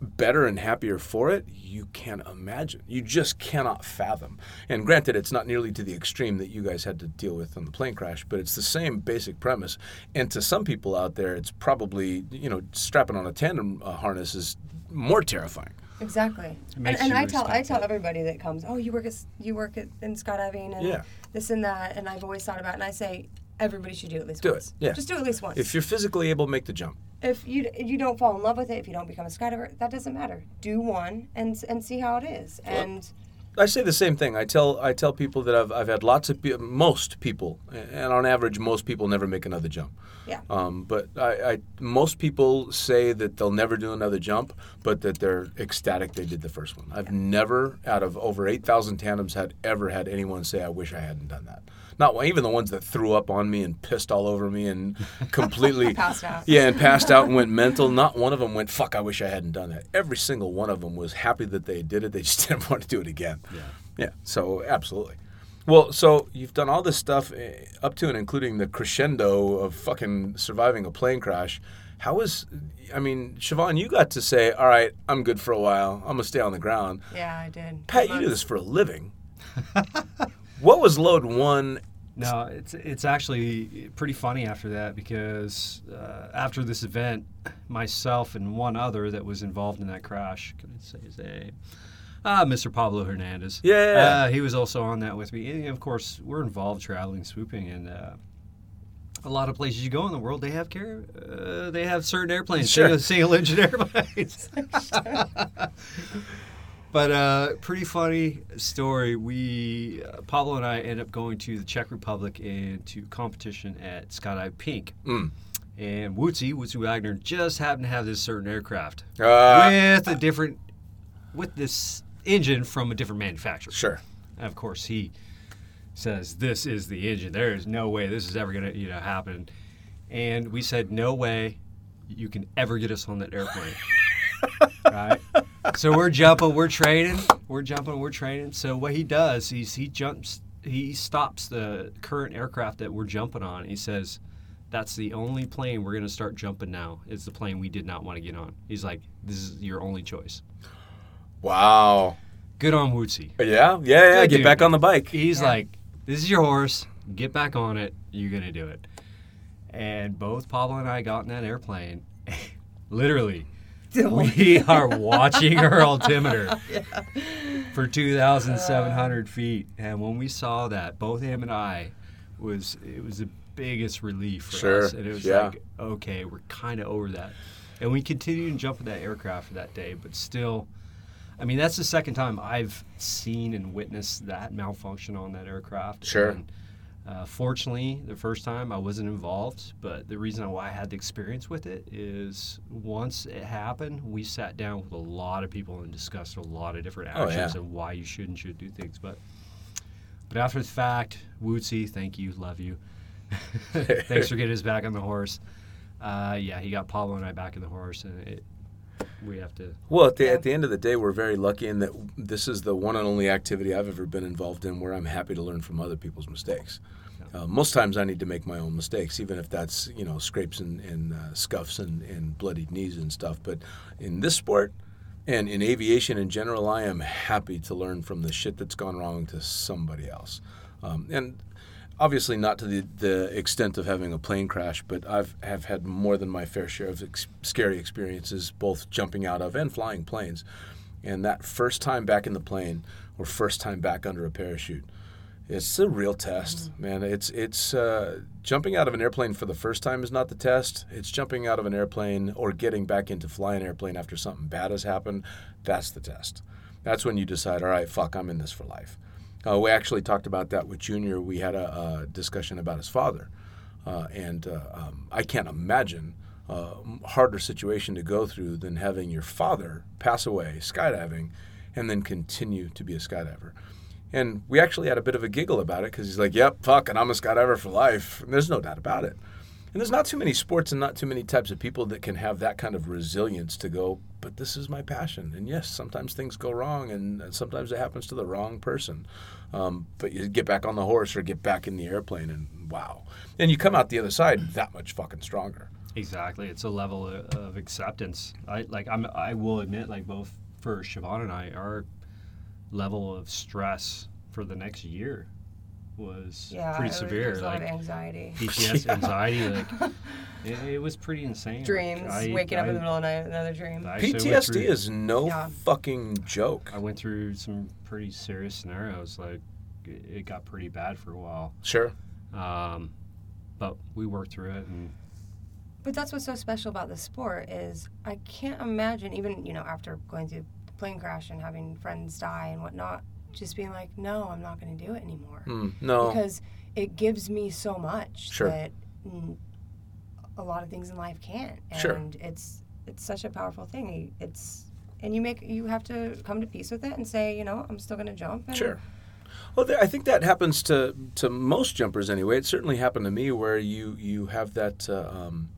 better and happier for it, you can't imagine. You just cannot fathom. And granted, it's not nearly to the extreme that you guys had to deal with on the plane crash, but it's the same basic premise. And to some people out there, it's probably, you know, strapping on a tandem uh, harness is more terrifying. Exactly. And, and I tell I tell everybody that comes, oh, you work at you work at, in skydiving and Yeah. this and that, and I've always thought about, it, and I say everybody should do it at least Do it, yeah. Just do it at least once. If you're physically able to make the jump. if you you don't fall in love with it, if you don't become a skydiver, that doesn't matter. Do one and and see how it is. And I say the same thing. I tell I tell people that I've, I've had lots of pe- most people, and on average, most people never make another jump. yeah, Um, but I, I most people say that they'll never do another jump, but that they're ecstatic they did the first one. I've never, out of over eight thousand tandems, had ever had anyone say, "I wish I hadn't done that." Not even the ones that threw up on me and pissed all over me and [LAUGHS] completely [LAUGHS] Passed out. Yeah, and passed out and went mental. Not one of them went, "Fuck, I wish I hadn't done that." Every single one of them was happy that they did it. They just [LAUGHS] didn't want to do it again. Yeah. Yeah. So absolutely. Well, so you've done all this stuff eh, up to and including the crescendo of fucking surviving a plane crash. How was, I mean, Siobhan, you got to say, all right, I'm good for a while. I'm going to stay on the ground. yeah, I did. Pat, you do this for a living. [LAUGHS] what was load one? No, it's it's actually pretty funny after that because uh, after this event, myself and one other that was involved in that crash, can I say his name? Ah, Mr. Pablo Hernandez. Yeah. uh, he was also on that with me. And of course, we're involved traveling, swooping, and uh, a lot of places you go in the world, they have care, uh, they have certain airplanes, Sure. single, engine [LAUGHS] airplanes. But uh, pretty funny story. We uh, Pablo and I end up going to the Czech Republic and to competition at Skydive Pink. Mm. And Wootsy, Wootsy Wagner, just happened to have this certain aircraft Uh, with a different, with this engine from a different manufacturer. sure. And of course, he says this is the engine. There is no way this is ever gonna you know happen. And we said no way you can ever get us on that airplane. [LAUGHS] right. So we're jumping, we're training, we're jumping, we're training. So what he does, he's he jumps, he stops the current aircraft that we're jumping on. He says. That's the only plane we're going to start jumping now. It's the plane we did not want to get on. He's like, this is your only choice. Wow. Good on Wootsy. Yeah, yeah, yeah. Good Get dude. back on the bike. He's Yeah. like, "This is your horse. Get back on it. You're gonna do it." And both Pablo and I got in that airplane. [LAUGHS] Literally, we are watching our [LAUGHS] altimeter for 2,700 feet, and when we saw that, both him and I was it was the biggest relief for Sure, us, and it was yeah. like, okay, we're kind of over that, and we continued to jump in that aircraft for that day, but still. I mean, that's the second time I've seen and witnessed that malfunction on that aircraft. Sure. And, uh, fortunately, the first time I wasn't involved, but the reason why I had the experience with it is once it happened, we sat down with a lot of people and discussed a lot of different Oh, actions yeah. and why you should and should do things. But but after the fact, Wootsy, thank you, love you. [LAUGHS] Thanks for getting us back on the horse. Uh, yeah, he got Pablo and I back on the horse, and it, we have to. Well, at the, Yeah. at the end of the day, we're very lucky in that this is the one and only activity I've ever been involved in where I'm happy to learn from other people's mistakes. Uh, most times I need to make my own mistakes, even if that's you know scrapes and, and uh, scuffs and, and bloodied knees and stuff. But in this sport and in aviation in general, I am happy to learn from the shit that's gone wrong to somebody else. Um, and obviously not to the, the extent of having a plane crash, but I've have had more than my fair share of ex- scary experiences, both jumping out of and flying planes. And that first time back in the plane, or first time back under a parachute, it's a real test, man. It's it's uh, jumping out of an airplane for the first time is not the test. It's jumping out of an airplane or getting back into flying an airplane after something bad has happened. That's the test. That's when you decide, all right, fuck, I'm in this for life. Uh, we actually talked about that with Junior. We had a, a discussion about his father, uh, and uh, um, I can't imagine a harder situation to go through than having your father pass away skydiving, and then continue to be a skydiver. And we actually had a bit of a giggle about it because he's like, "Yep, fuck, and I'm a skydiver for life." And there's no doubt about it. And there's not too many sports and not too many types of people that can have that kind of resilience to go, but this is my passion. And yes, sometimes things go wrong, and sometimes it happens to the wrong person. Um, but you get back on the horse or get back in the airplane, and wow. And you come out the other side that much fucking stronger. Exactly, it's a level of, acceptance. I like. I'm. I will admit, like both for Siobhan and I, our level of stress for the next year was Yeah, pretty severe. There was a lot like of anxiety. PTS, [LAUGHS] anxiety, like it, it was pretty insane. Like, Dreams, I- waking up in the middle of the night, another dream. I actually went PTSD through- is no Yeah. fucking joke. I went through some pretty serious scenarios. Like it, it got pretty bad for a while, Sure. um, but we worked through it, and But that's what's so special about the sport is I can't imagine even you know after going through the plane crash and having friends die and whatnot, just being like, no, I'm not going to do it anymore Mm, no. because it gives me so much Sure. that a lot of things in life can't, and Sure. it's it's such a powerful thing. It's and you make you have to come to peace with it and say, you know, I'm still going to jump. And Sure. Well, there, I think that happens to to most jumpers anyway. It certainly happened to me where you you have that uh, um,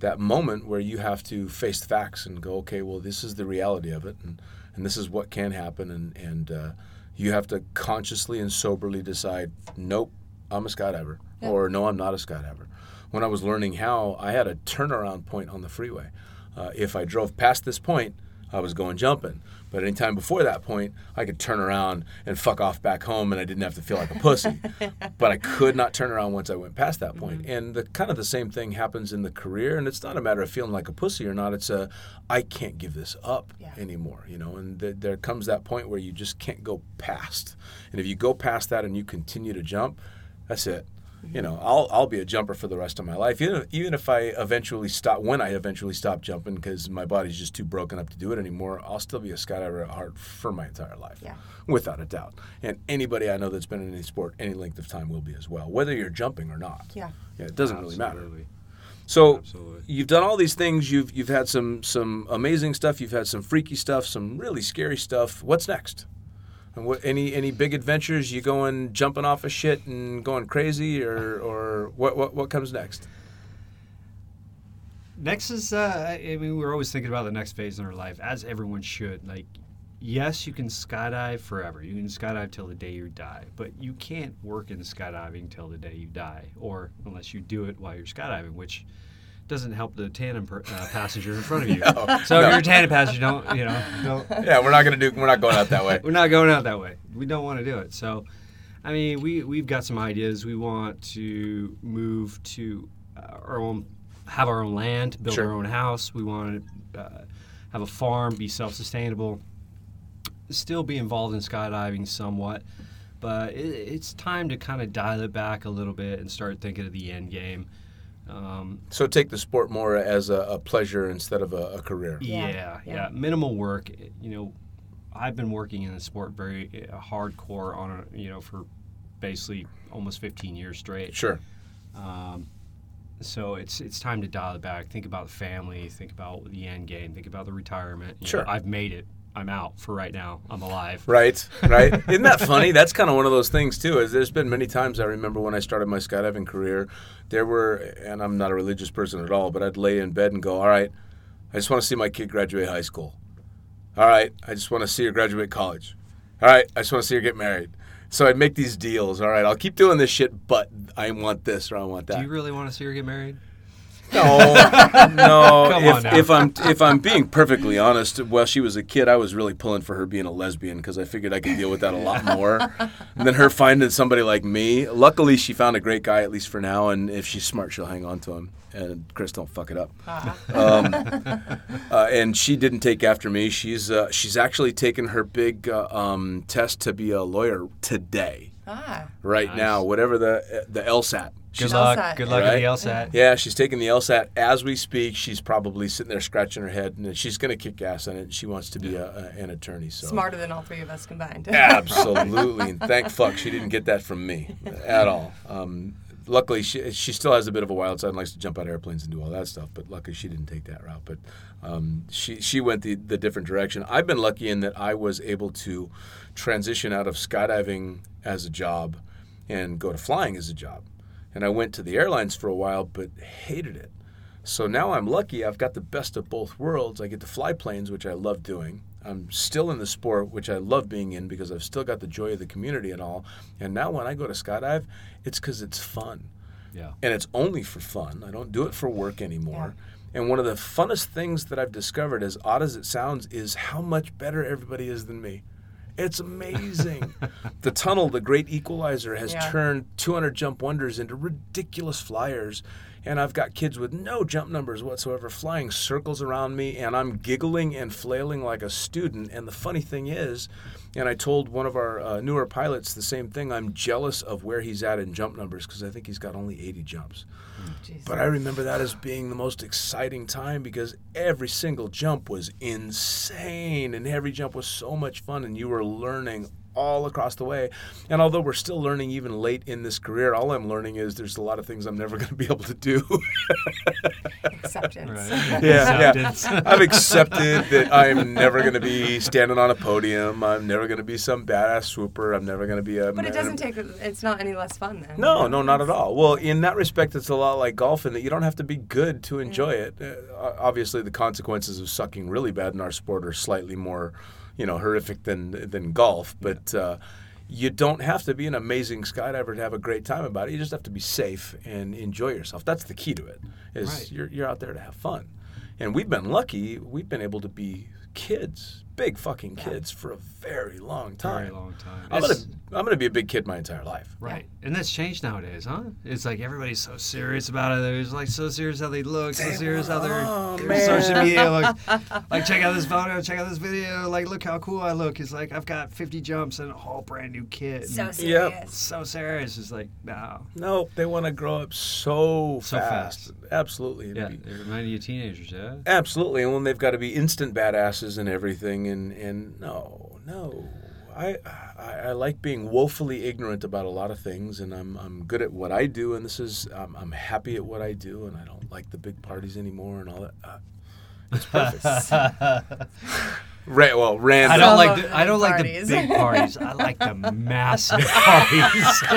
that moment where you have to face the facts and go, okay, well, this is the reality of it, and and this is what can happen, and and uh, you have to consciously and soberly decide, nope, I'm a skydiver, or no, I'm not a skydiver. When I was learning how, I had a turnaround point on the freeway. Uh, if I drove past this point, I was going jumping. But anytime before that point, I could turn around and fuck off back home, and I didn't have to feel like a pussy. [LAUGHS] but I could not turn around once I went past that point. Mm-hmm. And the kind of the same thing happens in the career, and it's not a matter of feeling like a pussy or not. It's a I can't give this up Yeah. anymore, you know. And th- there comes that point where you just can't go past. And if you go past that and you continue to jump, that's it. You know, I'll I'll be a jumper for the rest of my life. Even if, even if I eventually stop, when I eventually stop jumping because my body's just too broken up to do it anymore, I'll still be a skydiver at heart for my entire life, Yeah. without a doubt. And anybody I know that's been in any sport any length of time will be as well, whether you're jumping or not. Yeah. Yeah, it doesn't really matter. So Absolutely. you've done all these things. You've you've had some some amazing stuff. You've had some freaky stuff. Some really scary stuff. What's next? And what any any big adventures? You going jumping off of shit and going crazy, or or what what what comes next? Next is, uh, I mean, we're always thinking about the next phase in our life, as everyone should. Like, yes, you can skydive forever. You can skydive till the day you die, but you can't work in skydiving till the day you die, or unless you do it while you're skydiving, which doesn't help the tandem per, uh, [LAUGHS] passenger in front of you. No, so no. if you're a tandem passenger, don't you know? [LAUGHS] Don't, Yeah, we're not gonna do. We're not going out that way. [LAUGHS] we're not going out that way. We don't want to do it. So, I mean, we we've got some ideas. We want to move to uh, our own, have our own land, build Sure. our own house. We want to uh, have a farm, be self-sustainable, still be involved in skydiving somewhat. But it, it's time to kind of dial it back a little bit and start thinking of the end game. Um, So take the sport more as a, a pleasure instead of a, a career. Yeah, yeah, yeah, yeah. Minimal work. You know, I've been working in the sport very uh, hardcore on a, you know for basically almost 15 years straight. Sure. Um, so it's it's time to dial it back. Think about the family. Think about the end game. Think about the retirement. You Sure. know, I've made it. I'm out for right now. I'm alive. Right, right. [LAUGHS] Isn't that funny? That's kind of one of those things too. Is there's been many times I remember when I started my skydiving career, there were, and I'm not a religious person at all, but I'd lay in bed and go, "All right, I just want to see my kid graduate high school. All right, I just want to see her graduate college. All right, I just want to see her get married." So I'd make these deals. All right, I'll keep doing this shit, but I want this or I want that. Do you really want to see her get married? No, [LAUGHS] no. Come if, on now. if I'm if I'm being perfectly honest, while she was a kid, I was really pulling for her being a lesbian because I figured I could deal with that a lot more than her finding somebody like me. Luckily, she found a great guy at least for now, and if she's smart, she'll hang on to him. And Chris, don't fuck it up. Um, [LAUGHS] uh, and she didn't take after me. She's uh, she's actually taken her big uh, um, test to be a lawyer today, Ah, right Nice. now. Whatever the the LSAT. Good She's luck. LSAT. Good luck Right? at the LSAT. Yeah, she's taking the LSAT as we speak. She's probably sitting there scratching her head, and she's going to kick ass on it. She wants to be a, a, an attorney. So smarter than all three of us combined. absolutely, [LAUGHS] and thank fuck she didn't get that from me at all. Um, luckily, she she still has a bit of a wild side and likes to jump out of airplanes and do all that stuff. But luckily, she didn't take that route. But um, she she went the the different direction. I've been lucky in that I was able to transition out of skydiving as a job and go to flying as a job. And I went to the airlines for a while, but hated it. So now I'm lucky. I've got the best of both worlds. I get to fly planes, which I love doing. I'm still in the sport, which I love being in because I've still got the joy of the community and all. And now when I go to skydive, it's because it's fun. Yeah. And it's only for fun. I don't do it for work anymore. Yeah. And one of the funnest things that I've discovered, as odd as it sounds, is how much better everybody is than me. It's amazing. [LAUGHS] the tunnel, the great equalizer, has Yeah. turned 200 jump wonders into ridiculous flyers. And I've got kids with no jump numbers whatsoever flying circles around me, and I'm giggling and flailing like a student. And the funny thing is, and I told one of our uh, newer pilots the same thing, I'm jealous of where he's at in jump numbers because I think he's got only 80 jumps. But I remember that as being the most exciting time because every single jump was insane and every jump was so much fun and you were learning all across the way. And although we're still learning even late in this career, all I'm learning is there's a lot of things I'm never [LAUGHS] going to be able to do. Acceptance. Right. yeah, [LAUGHS] Acceptance. yeah. I've accepted that I'm never going to be standing on a podium. I'm never going to be some badass swooper. I'm never going to be a. But it doesn't take. It's not any less fun then. No, no, not at all. Well, in that respect, it's a lot like golf in that you don't have to be good to enjoy it. Uh, obviously, the consequences of sucking really bad in our sport are slightly more, you know, horrific than than golf. But uh, you don't have to be an amazing skydiver to have a great time about it. You just have to be safe and enjoy yourself. That's the key to it. Is Right. you're you're out there to have fun. And we've been lucky. We've been able to be kids, big fucking kids, for a very long time. Very long time. I'm gonna I'm gonna be a big kid my entire life. Right. And that's changed nowadays, huh? It's like everybody's so serious about it. They're just like so serious how they look, so serious how they're, Oh, their man. social media. Like, [LAUGHS] like, check out this photo, check out this video. Like, look how cool I look. It's like I've got 50 jumps and a whole brand new kit. So serious. Yep. so serious. It's like, no. No, they want to grow up so, So fast. Absolutely. Yeah, be- they remind you of teenagers, yeah? absolutely. And when they've got to be instant badasses and everything, and and no, no. I, I I like being woefully ignorant about a lot of things, and I'm I'm good at what I do, and this is I'm, I'm happy at what I do, and I don't like the big parties anymore and all that. Uh, it's perfect. [LAUGHS] Ra- well, random. I don't like the, the I don't big like the big parties. I like the massive [LAUGHS] parties. [LAUGHS]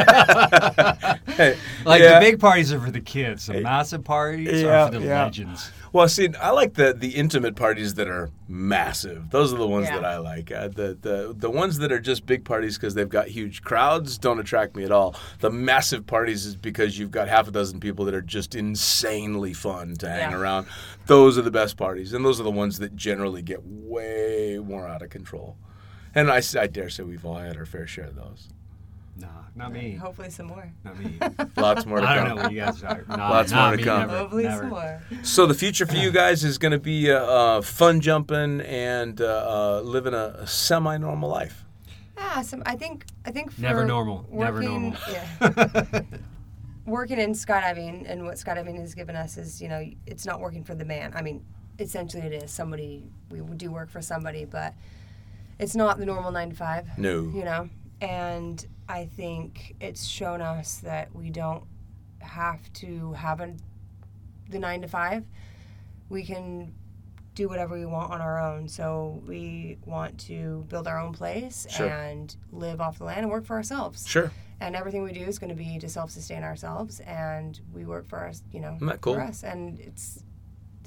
like Yeah. the big parties are for the kids. The massive parties Yeah, are for the yeah. legends. Well, see, I like the the intimate parties that are massive. Those are the ones Yeah. that I like. Uh, the the the ones that are just big parties because they've got huge crowds don't attract me at all. The massive parties is because you've got half a dozen people that are just insanely fun to hang Yeah. around. Those are the best parties, and those are the ones that generally get way more out of control. And I dare say we've all had our fair share of those. Nah, not me. Hopefully some more. Not me. [LAUGHS] Lots more to come. I come. don't know what you guys are. [LAUGHS] Nah, Lots not more to come. Never, Hopefully never. some more. So the future for you guys is going to be uh, uh, fun jumping and uh, uh, living a, a semi-normal life. Yeah, some, I think I think for Never normal. Never working- normal. Yeah. [LAUGHS] working in skydiving and what skydiving has given us is, you know, it's not working for the man. I mean, essentially it is. Somebody we do work for somebody, but it's not the normal nine to five. No. You know, and I think it's shown us that we don't have to have a, the nine to five. We can do whatever we want on our own. So we want to build our own place Sure. and live off the land and work for ourselves. Sure. And everything we do is going to be to self-sustain ourselves, and we work for us, you know, cool? for us. And it's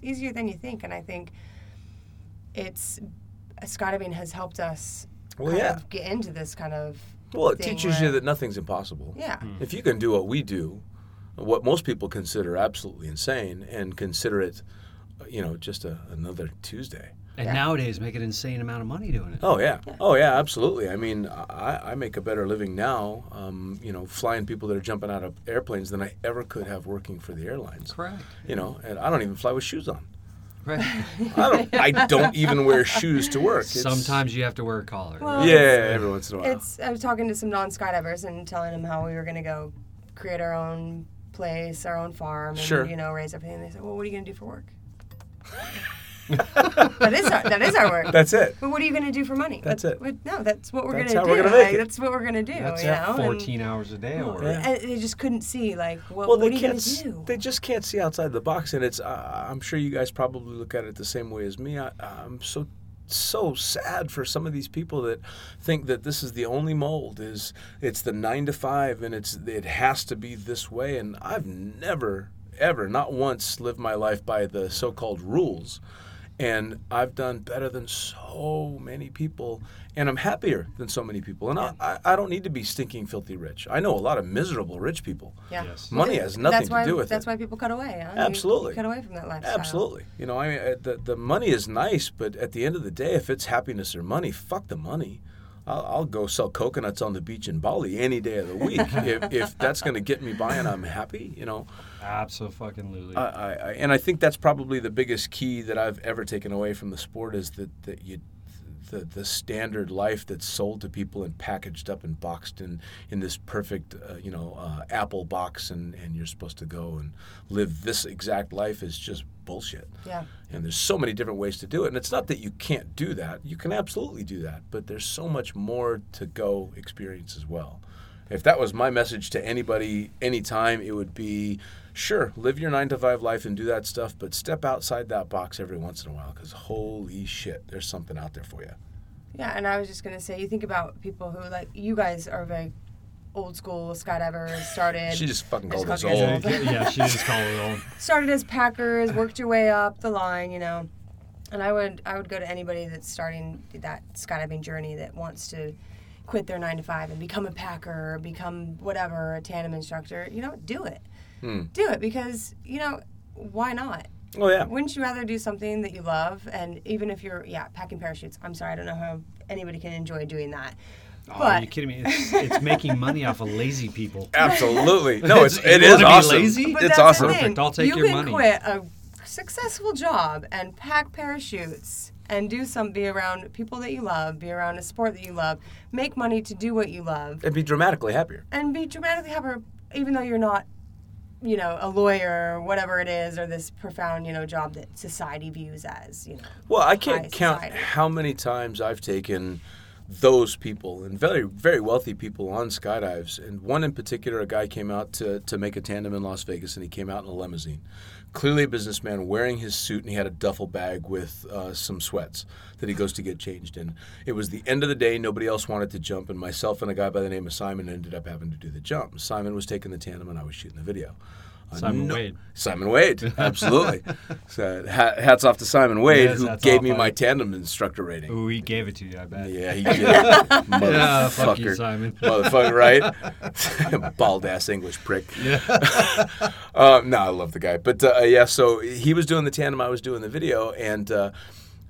easier than you think. And I think it's skydiving has helped us Well, yeah. get into this kind of Well, it thing teaches you that nothing's impossible. yeah If you can do what we do, what most people consider absolutely insane, and consider it, you know, just a, another Tuesday. And Yeah. nowadays, make an insane amount of money doing it. Oh yeah. Oh yeah, absolutely. I mean, I, I make a better living now, um, you know, flying people that are jumping out of airplanes than I ever could have working for the airlines. Correct. You know, and I don't even fly with shoes on. Right. [LAUGHS] I don't. I don't even wear shoes to work. It's- Sometimes you have to wear a collar. Well, Yeah, it's- every once in a while. it's i was talking to some non-skydivers and telling them how we were going to go create our own place our own farm and Sure. you know raise everything they said well what are you going to do for work [LAUGHS] that is our, that is our work That's it. but what are you going to do for money That's What- it. what- no that's what we're going to do we're gonna make Like, it. that's what we're going to do That's you at know and- 14 hours a day of work. Yeah. and they just couldn't see like what, Well, what they are you going can't. to do They just can't see outside the box, and it's. Uh, I'm sure you guys probably look at it the same way as me. I, I'm so so sad for some of these people that think that this is the only mold is it's the 9 to 5 and it's it has to be this way and I've never ever not once lived my life by the so-called rules and I've done better than so many people and I'm happier than so many people and I, I, I don't need to be stinking filthy rich I know a lot of miserable rich people yeah Yes. money has nothing that's why to do with that's it That's why people cut away huh? Absolutely. you cut away from that lifestyle Absolutely. You know, I mean, uh, the the money is nice, but at the end of the day, if it's happiness or money, fuck the money. I'll, I'll go sell coconuts on the beach in Bali any day of the week [LAUGHS] if, if that's going to get me by and I'm happy. You know, Absolutely. I, I, I and I think that's probably the biggest key that I've ever taken away from the sport is that that you. The, the standard life that's sold to people and packaged up and boxed in, in this perfect uh, you know uh, apple box and, and you're supposed to go and live this exact life is just bullshit. yeah And there's so many different ways to do it. And it's not that you can't do that. You can absolutely do that. But there's so much more to go experience as well. If that was my message to anybody anytime, it would be sure, live your nine to five life and do that stuff, but step outside that box every once in a while because holy shit, there's something out there for you. Yeah, and I was just gonna say, you think about people who like you guys are very old school skydivers. Started [LAUGHS] She just fucking I called us called you old. yeah, yeah, she just called it old. [LAUGHS] started as packers, worked your way up the line, you know. And I would I would go to anybody that's starting that skydiving journey that wants to quit their nine to five and become a packer or become whatever a tandem instructor. You know, do it, Hmm. do it because you know why not? Oh, yeah. Wouldn't you rather do something that you love? And even if you're yeah packing parachutes, I'm sorry, I don't know how anybody can enjoy doing that. Oh, are you kidding me? It's, it's making money off of lazy people. [LAUGHS] Absolutely. No, it's, You it wanna be awesome. lazy? But It's that's awesome. The thing. Perfect. I'll take you your can money. quit a successful job and pack parachutes and do some be around people that you love, be around a sport that you love, make money to do what you love, And be dramatically happier. and be dramatically happier, even though you're not, you know, a lawyer or whatever it is, or this profound, you know, job that society views as, you know. Well, I can't count society. how many times I've taken those people and very very wealthy people on skydives. And one in particular, a guy came out to to make a tandem in Las Vegas, and he came out in a limousine. Clearly a businessman wearing his suit, and he had a duffel bag with uh, some sweats that he goes to get changed in. It was the end of the day. Nobody else wanted to jump, and myself and a guy by the name of Simon ended up having to do the jump. Simon was taking the tandem, and I was shooting the video. Simon Wade. Simon Wade, absolutely. [LAUGHS] so, hats off to Simon Wade, Yes, who gave me my Simon. tandem instructor rating. Ooh, he gave it to you, I bet. Yeah, he [LAUGHS] did. Yeah, Motherfucker. fuck you, Simon. [LAUGHS] Motherfucker, right? Bald ass English prick. Yeah. uh, no, I love the guy. But uh, yeah, so he was doing the tandem, I was doing the video, and uh,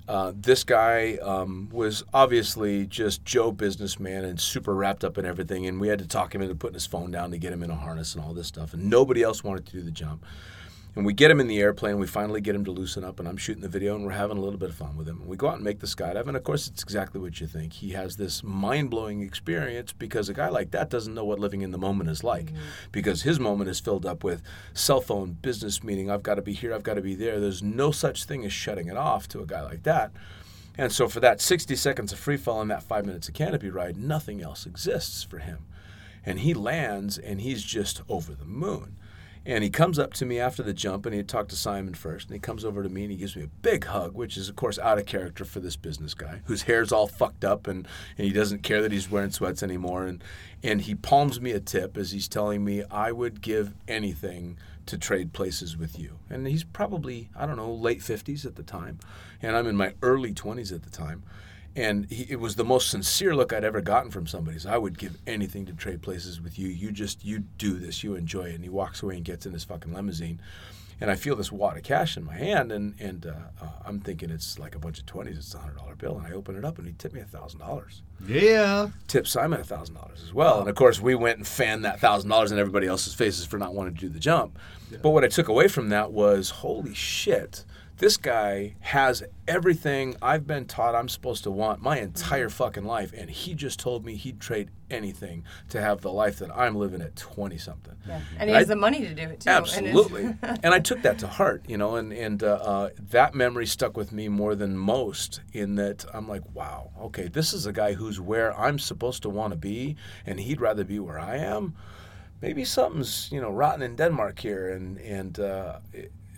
uh, this guy um, was obviously just Joe businessman and super wrapped up in everything. And we had to talk him into putting his phone down to get him in a harness and all this stuff. And nobody else wanted to do the jump. And we get him in the airplane. We finally get him to loosen up, and I'm shooting the video, and we're having a little bit of fun with him. And we go out and make the skydive, and of course, it's exactly what you think. He has this mind blowing experience because a guy like that doesn't know what living in the moment is like, mm-hmm. because his moment is filled up with cell phone, business meeting. I've got to be here. I've got to be there. There's no such thing as shutting it off to a guy like that. And so for that 60 seconds of free fall and that five minutes of canopy ride, nothing else exists for him. And he lands and he's just over the moon. And he comes up to me after the jump and he talked to Simon first. And he comes over to me and he gives me a big hug, which is, of course, out of character for this business guy whose hair's all fucked up and, and he doesn't care that he's wearing sweats anymore. And, and he palms me a tip as he's telling me I would give anything to trade places with you. And he's probably, I don't know, late 50s at the time. And I'm in my early 20s at the time. And he, it was the most sincere look I'd ever gotten from somebody. So I would give anything to trade places with you. You just, you do this, you enjoy it. And he walks away and gets in his fucking limousine. And I feel this wad of cash in my hand, and, and uh, uh, I'm thinking it's like a bunch of 20s, it's a $100 bill. And I open it up, and he tipped me a $1,000 Yeah. Tipped Simon a thousand dollars as well. And of course, we went and fanned that thousand dollars in everybody else's faces for not wanting to do the jump. But what I took away from that was, holy shit, this guy has everything I've been taught I'm supposed to want my entire fucking life, and he just told me he'd trade anything to have the life that I'm living at twenty something. Yeah. And he I- has the money to do it too. and Absolutely, [LAUGHS] and I took that to heart, you know, and and uh, uh, that memory stuck with me more than most. In that I'm like, wow, okay, this is a guy who's where I'm supposed to want to be, and he'd rather be where I am. Maybe something's you know rotten in Denmark here, and and uh,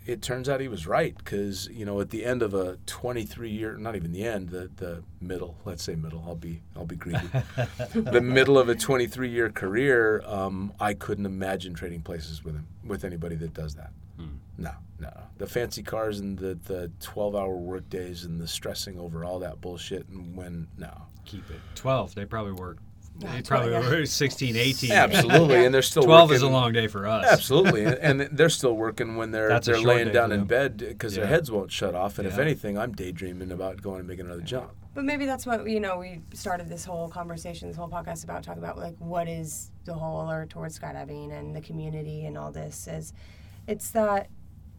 it, turns out he was right because you know at the end of a 23 year, not even the end, the the middle, let's say middle. I'll be I'll be greedy. [LAUGHS] the middle of a 23 year career, um, I couldn't imagine trading places with him with anybody that does that. No, no, no. The fancy cars and the the 12 hour work days and the stressing over all that bullshit and when no. Keep it. 12. They probably work. They Yeah, probably yeah. were 16, 18. Absolutely, and they're still 12 working. is a long day for us. Absolutely, and and they're still working when they're That's they're laying down in bed because their heads won't shut off. And if anything, I'm daydreaming about going and making another jump. But maybe that's what you know. We started this whole conversation, this whole podcast about talking about like what is the whole alert towards skydiving and the community and all this. Is it's that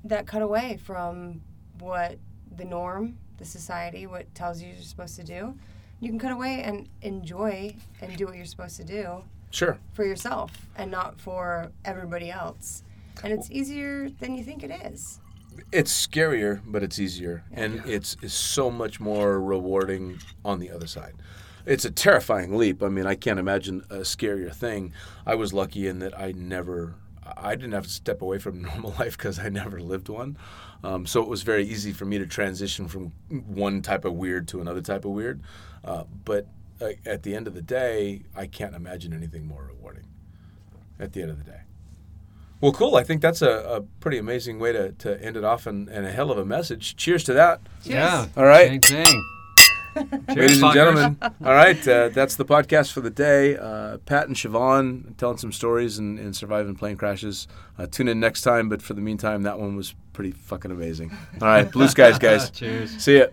that cut away from what the norm, the society, what tells you you're supposed to do. You can cut away and enjoy and do what you're supposed to do Sure. for yourself and not for everybody else. And it's easier than you think it is. It's scarier, but it's easier, and it's, it's so much more rewarding on the other side. It's a terrifying leap. I mean, I can't imagine a scarier thing. I was lucky in that I never, I didn't have to step away from [LAUGHS] normal life because I never lived one. Um, so it was very easy for me to transition from one type of weird to another type of weird. Uh, but uh, at the end of the day, I can't imagine anything more rewarding. At the end of the day. Well, cool. I think that's a, a pretty amazing way to, to end it off and, and a hell of a message. Cheers to that. Yeah. All right. Same thing. [LAUGHS] Cheers, Ladies and gentlemen. All right. Uh, that's the podcast for the day. Uh, Pat and Siobhan telling some stories and, and surviving plane crashes. Uh, tune in next time. But for the meantime, that one was pretty fucking amazing. All right. Blue skies, guys. [LAUGHS] Cheers. See ya.